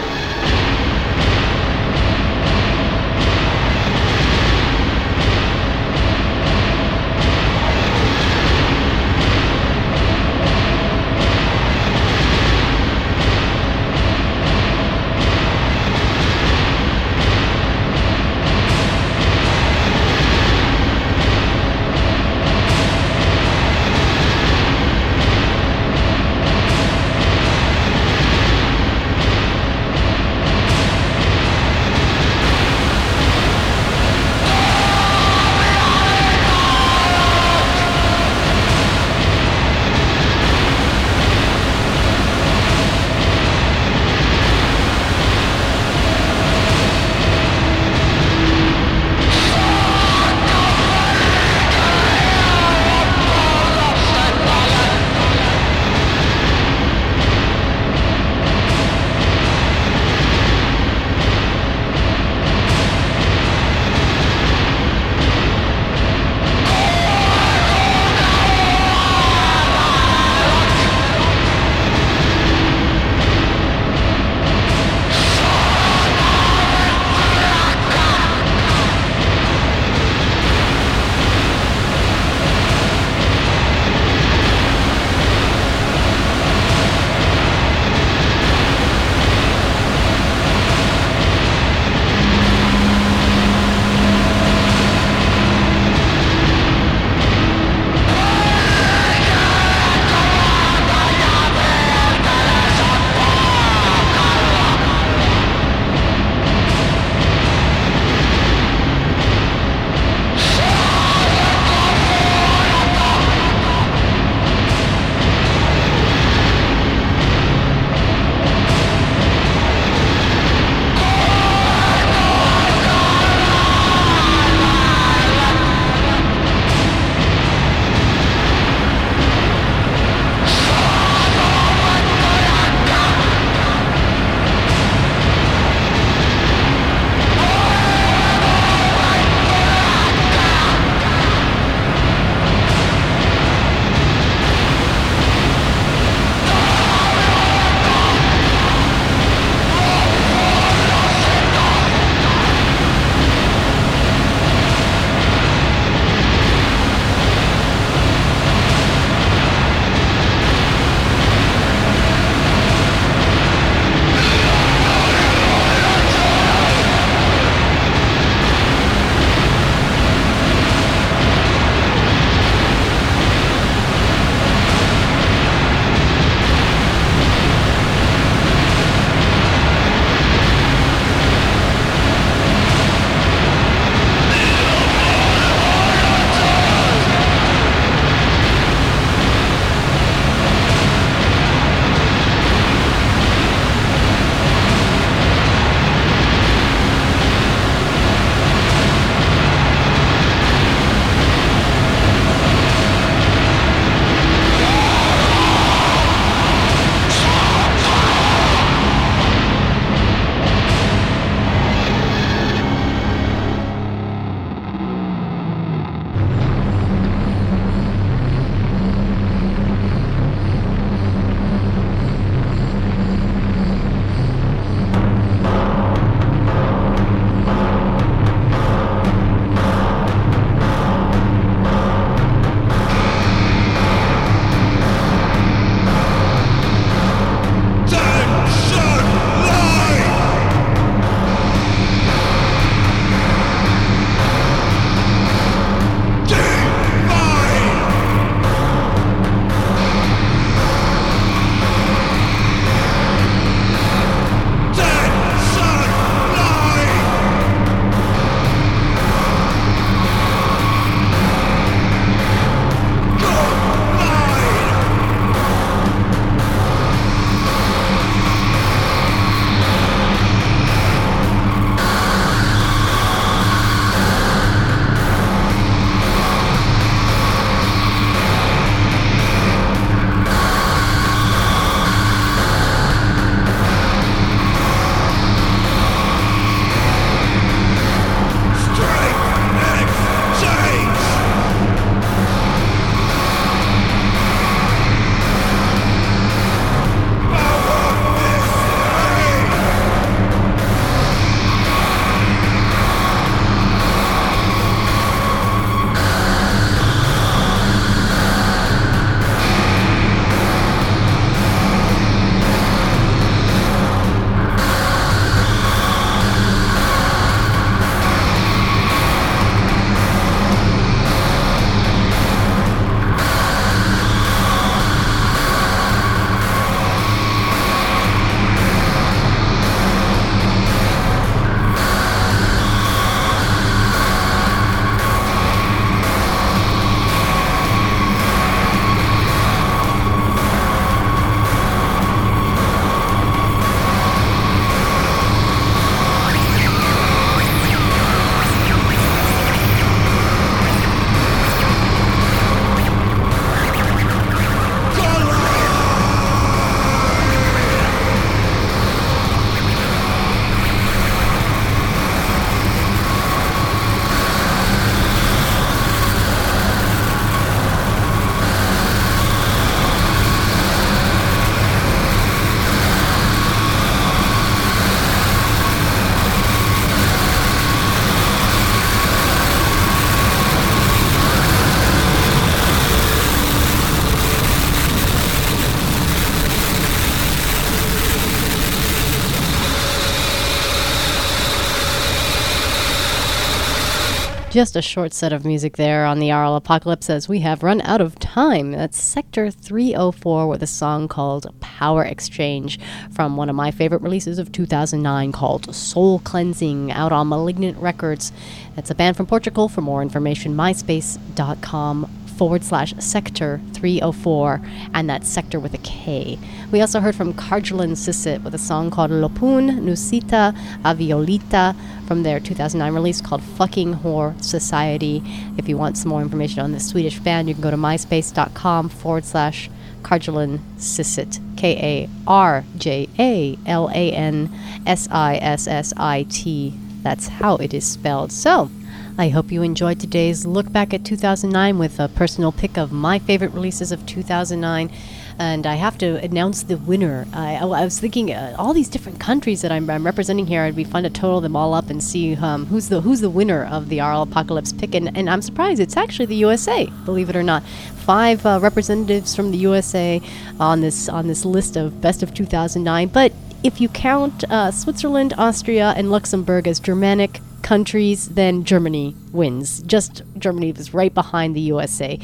Just a short set of music there on the Aural Apocalypse as we have run out of time. That's Sektor 304 with a song called Power Exchange from one of my favorite releases of 2009 called Soul Cleansing out on Malignant Records. That's a band from Portugal. For more information, myspace.com forward slash sektor 304, and that's sector with a K. We also heard from Karjalan Sissit with a song called Loppuun Nussittu Avioliitto from their 2009 release called Fucking Whore Society. If you want some more information on this Swedish band, you can go to myspace.com forward slash Karjalan Sissit, K A R J A L A N S I S S I T. That's how it is spelled. So, I hope you enjoyed today's look back at 2009 with a personal pick of my favorite releases of 2009. And I have to announce the winner. I, I was thinking uh, all these different countries that I'm, I'm, representing here. It'd be fun to total them all up and see um, who's the who's the winner of the Aural Apocalypse pick. And, and I'm surprised it's actually the USA. Believe it or not, five uh, representatives from the USA on this on this list of best of 2009. But if you count uh, Switzerland, Austria, and Luxembourg as Germanic countries, then Germany wins. Just Germany was right behind the USA.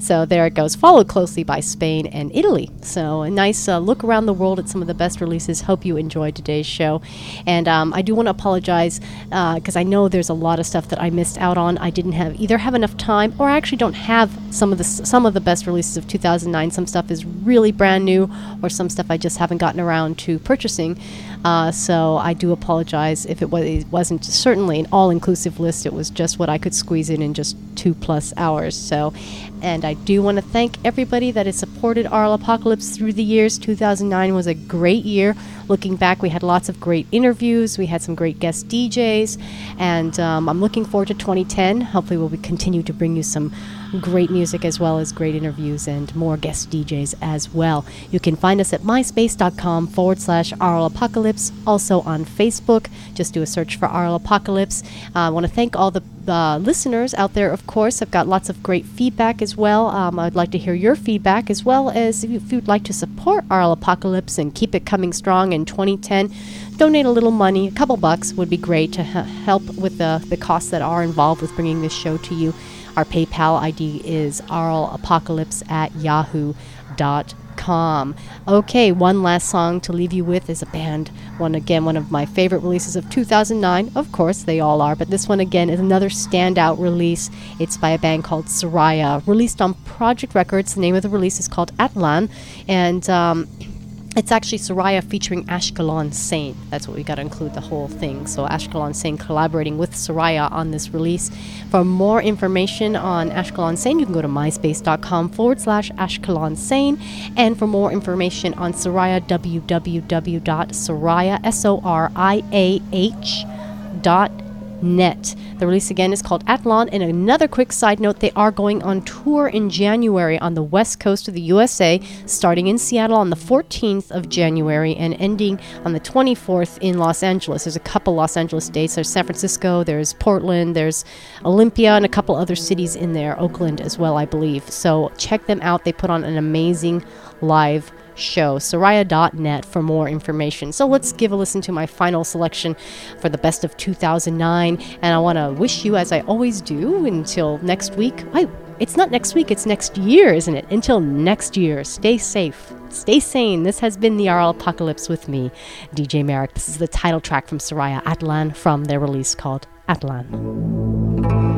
So there it goes, followed closely by Spain and Italy. So a nice uh, look around the world at some of the best releases. Hope you enjoyed today's show. And um, I do want to apologize because uh, I know there's a lot of stuff that I missed out on. I didn't have either have enough time or I actually don't have some of the some of the best releases of 2009. Some stuff is really brand new, or some stuff I just haven't gotten around to purchasing. Uh, so I do apologize if it, was, it wasn't certainly an all-inclusive list. It was just what I could squeeze in in just two plus hours. So, and I do want to thank everybody that has supported Aural Apocalypse through the years. 2009 was a great year. Looking back, we had lots of great interviews. We had some great guest DJs, and um, I'm looking forward to 2010. Hopefully, we'll continue to bring you some great music as well as great interviews and more guest DJs as well. You can find us at myspace.com forward slash Aural Apocalypse. Also on Facebook, just do a search for Aural Apocalypse. Uh, I want to thank all the uh, listeners out there, of course. I've got lots of great feedback as well. Um, I'd like to hear your feedback as well as if, you, if you'd like to support Aural Apocalypse and keep it coming strong in 2010 donate a little money, a couple bucks would be great to help with the, the costs that are involved with bringing this show to you. Our PayPal ID is rlapocalypse at yahoo.com. Okay, one last song to leave you with is a band. One again, one of my favorite releases of 2009. Of course, they all are, but this one again is another standout release. It's by a band called Soriah, released on Project Records. The name of the release is called Atlan, and um, it's actually Soriah featuring Ashkelon Sain. That's what we got to include the whole thing. So Ashkelon Sain collaborating with Soriah on this release. For more information on Ashkelon Sain, you can go to myspace.com forward slash Ashkelon Sain. And for more information on Soriah, www.soriah, net. The release again is called Atlan. And another quick side note they are going on tour in January on the west coast of the USA, starting in Seattle on the 14th of January and ending on the 24th in Los Angeles. There's a couple Los Angeles dates. There's San Francisco, there's Portland, there's Olympia, and a couple other cities in there, Oakland as well, I believe. So check them out. They put on an amazing live show, soriah.net for more information. So let's give a listen to my final selection for the best of 2009. And I want to wish you, as I always do, until next week. I, it's not next week, it's next year, isn't it? Until next year, stay safe. Stay sane. This has been the Aural Apocalypse with me, DJ Merrick. This is the title track from Soriah Atlan from their release called Atlan.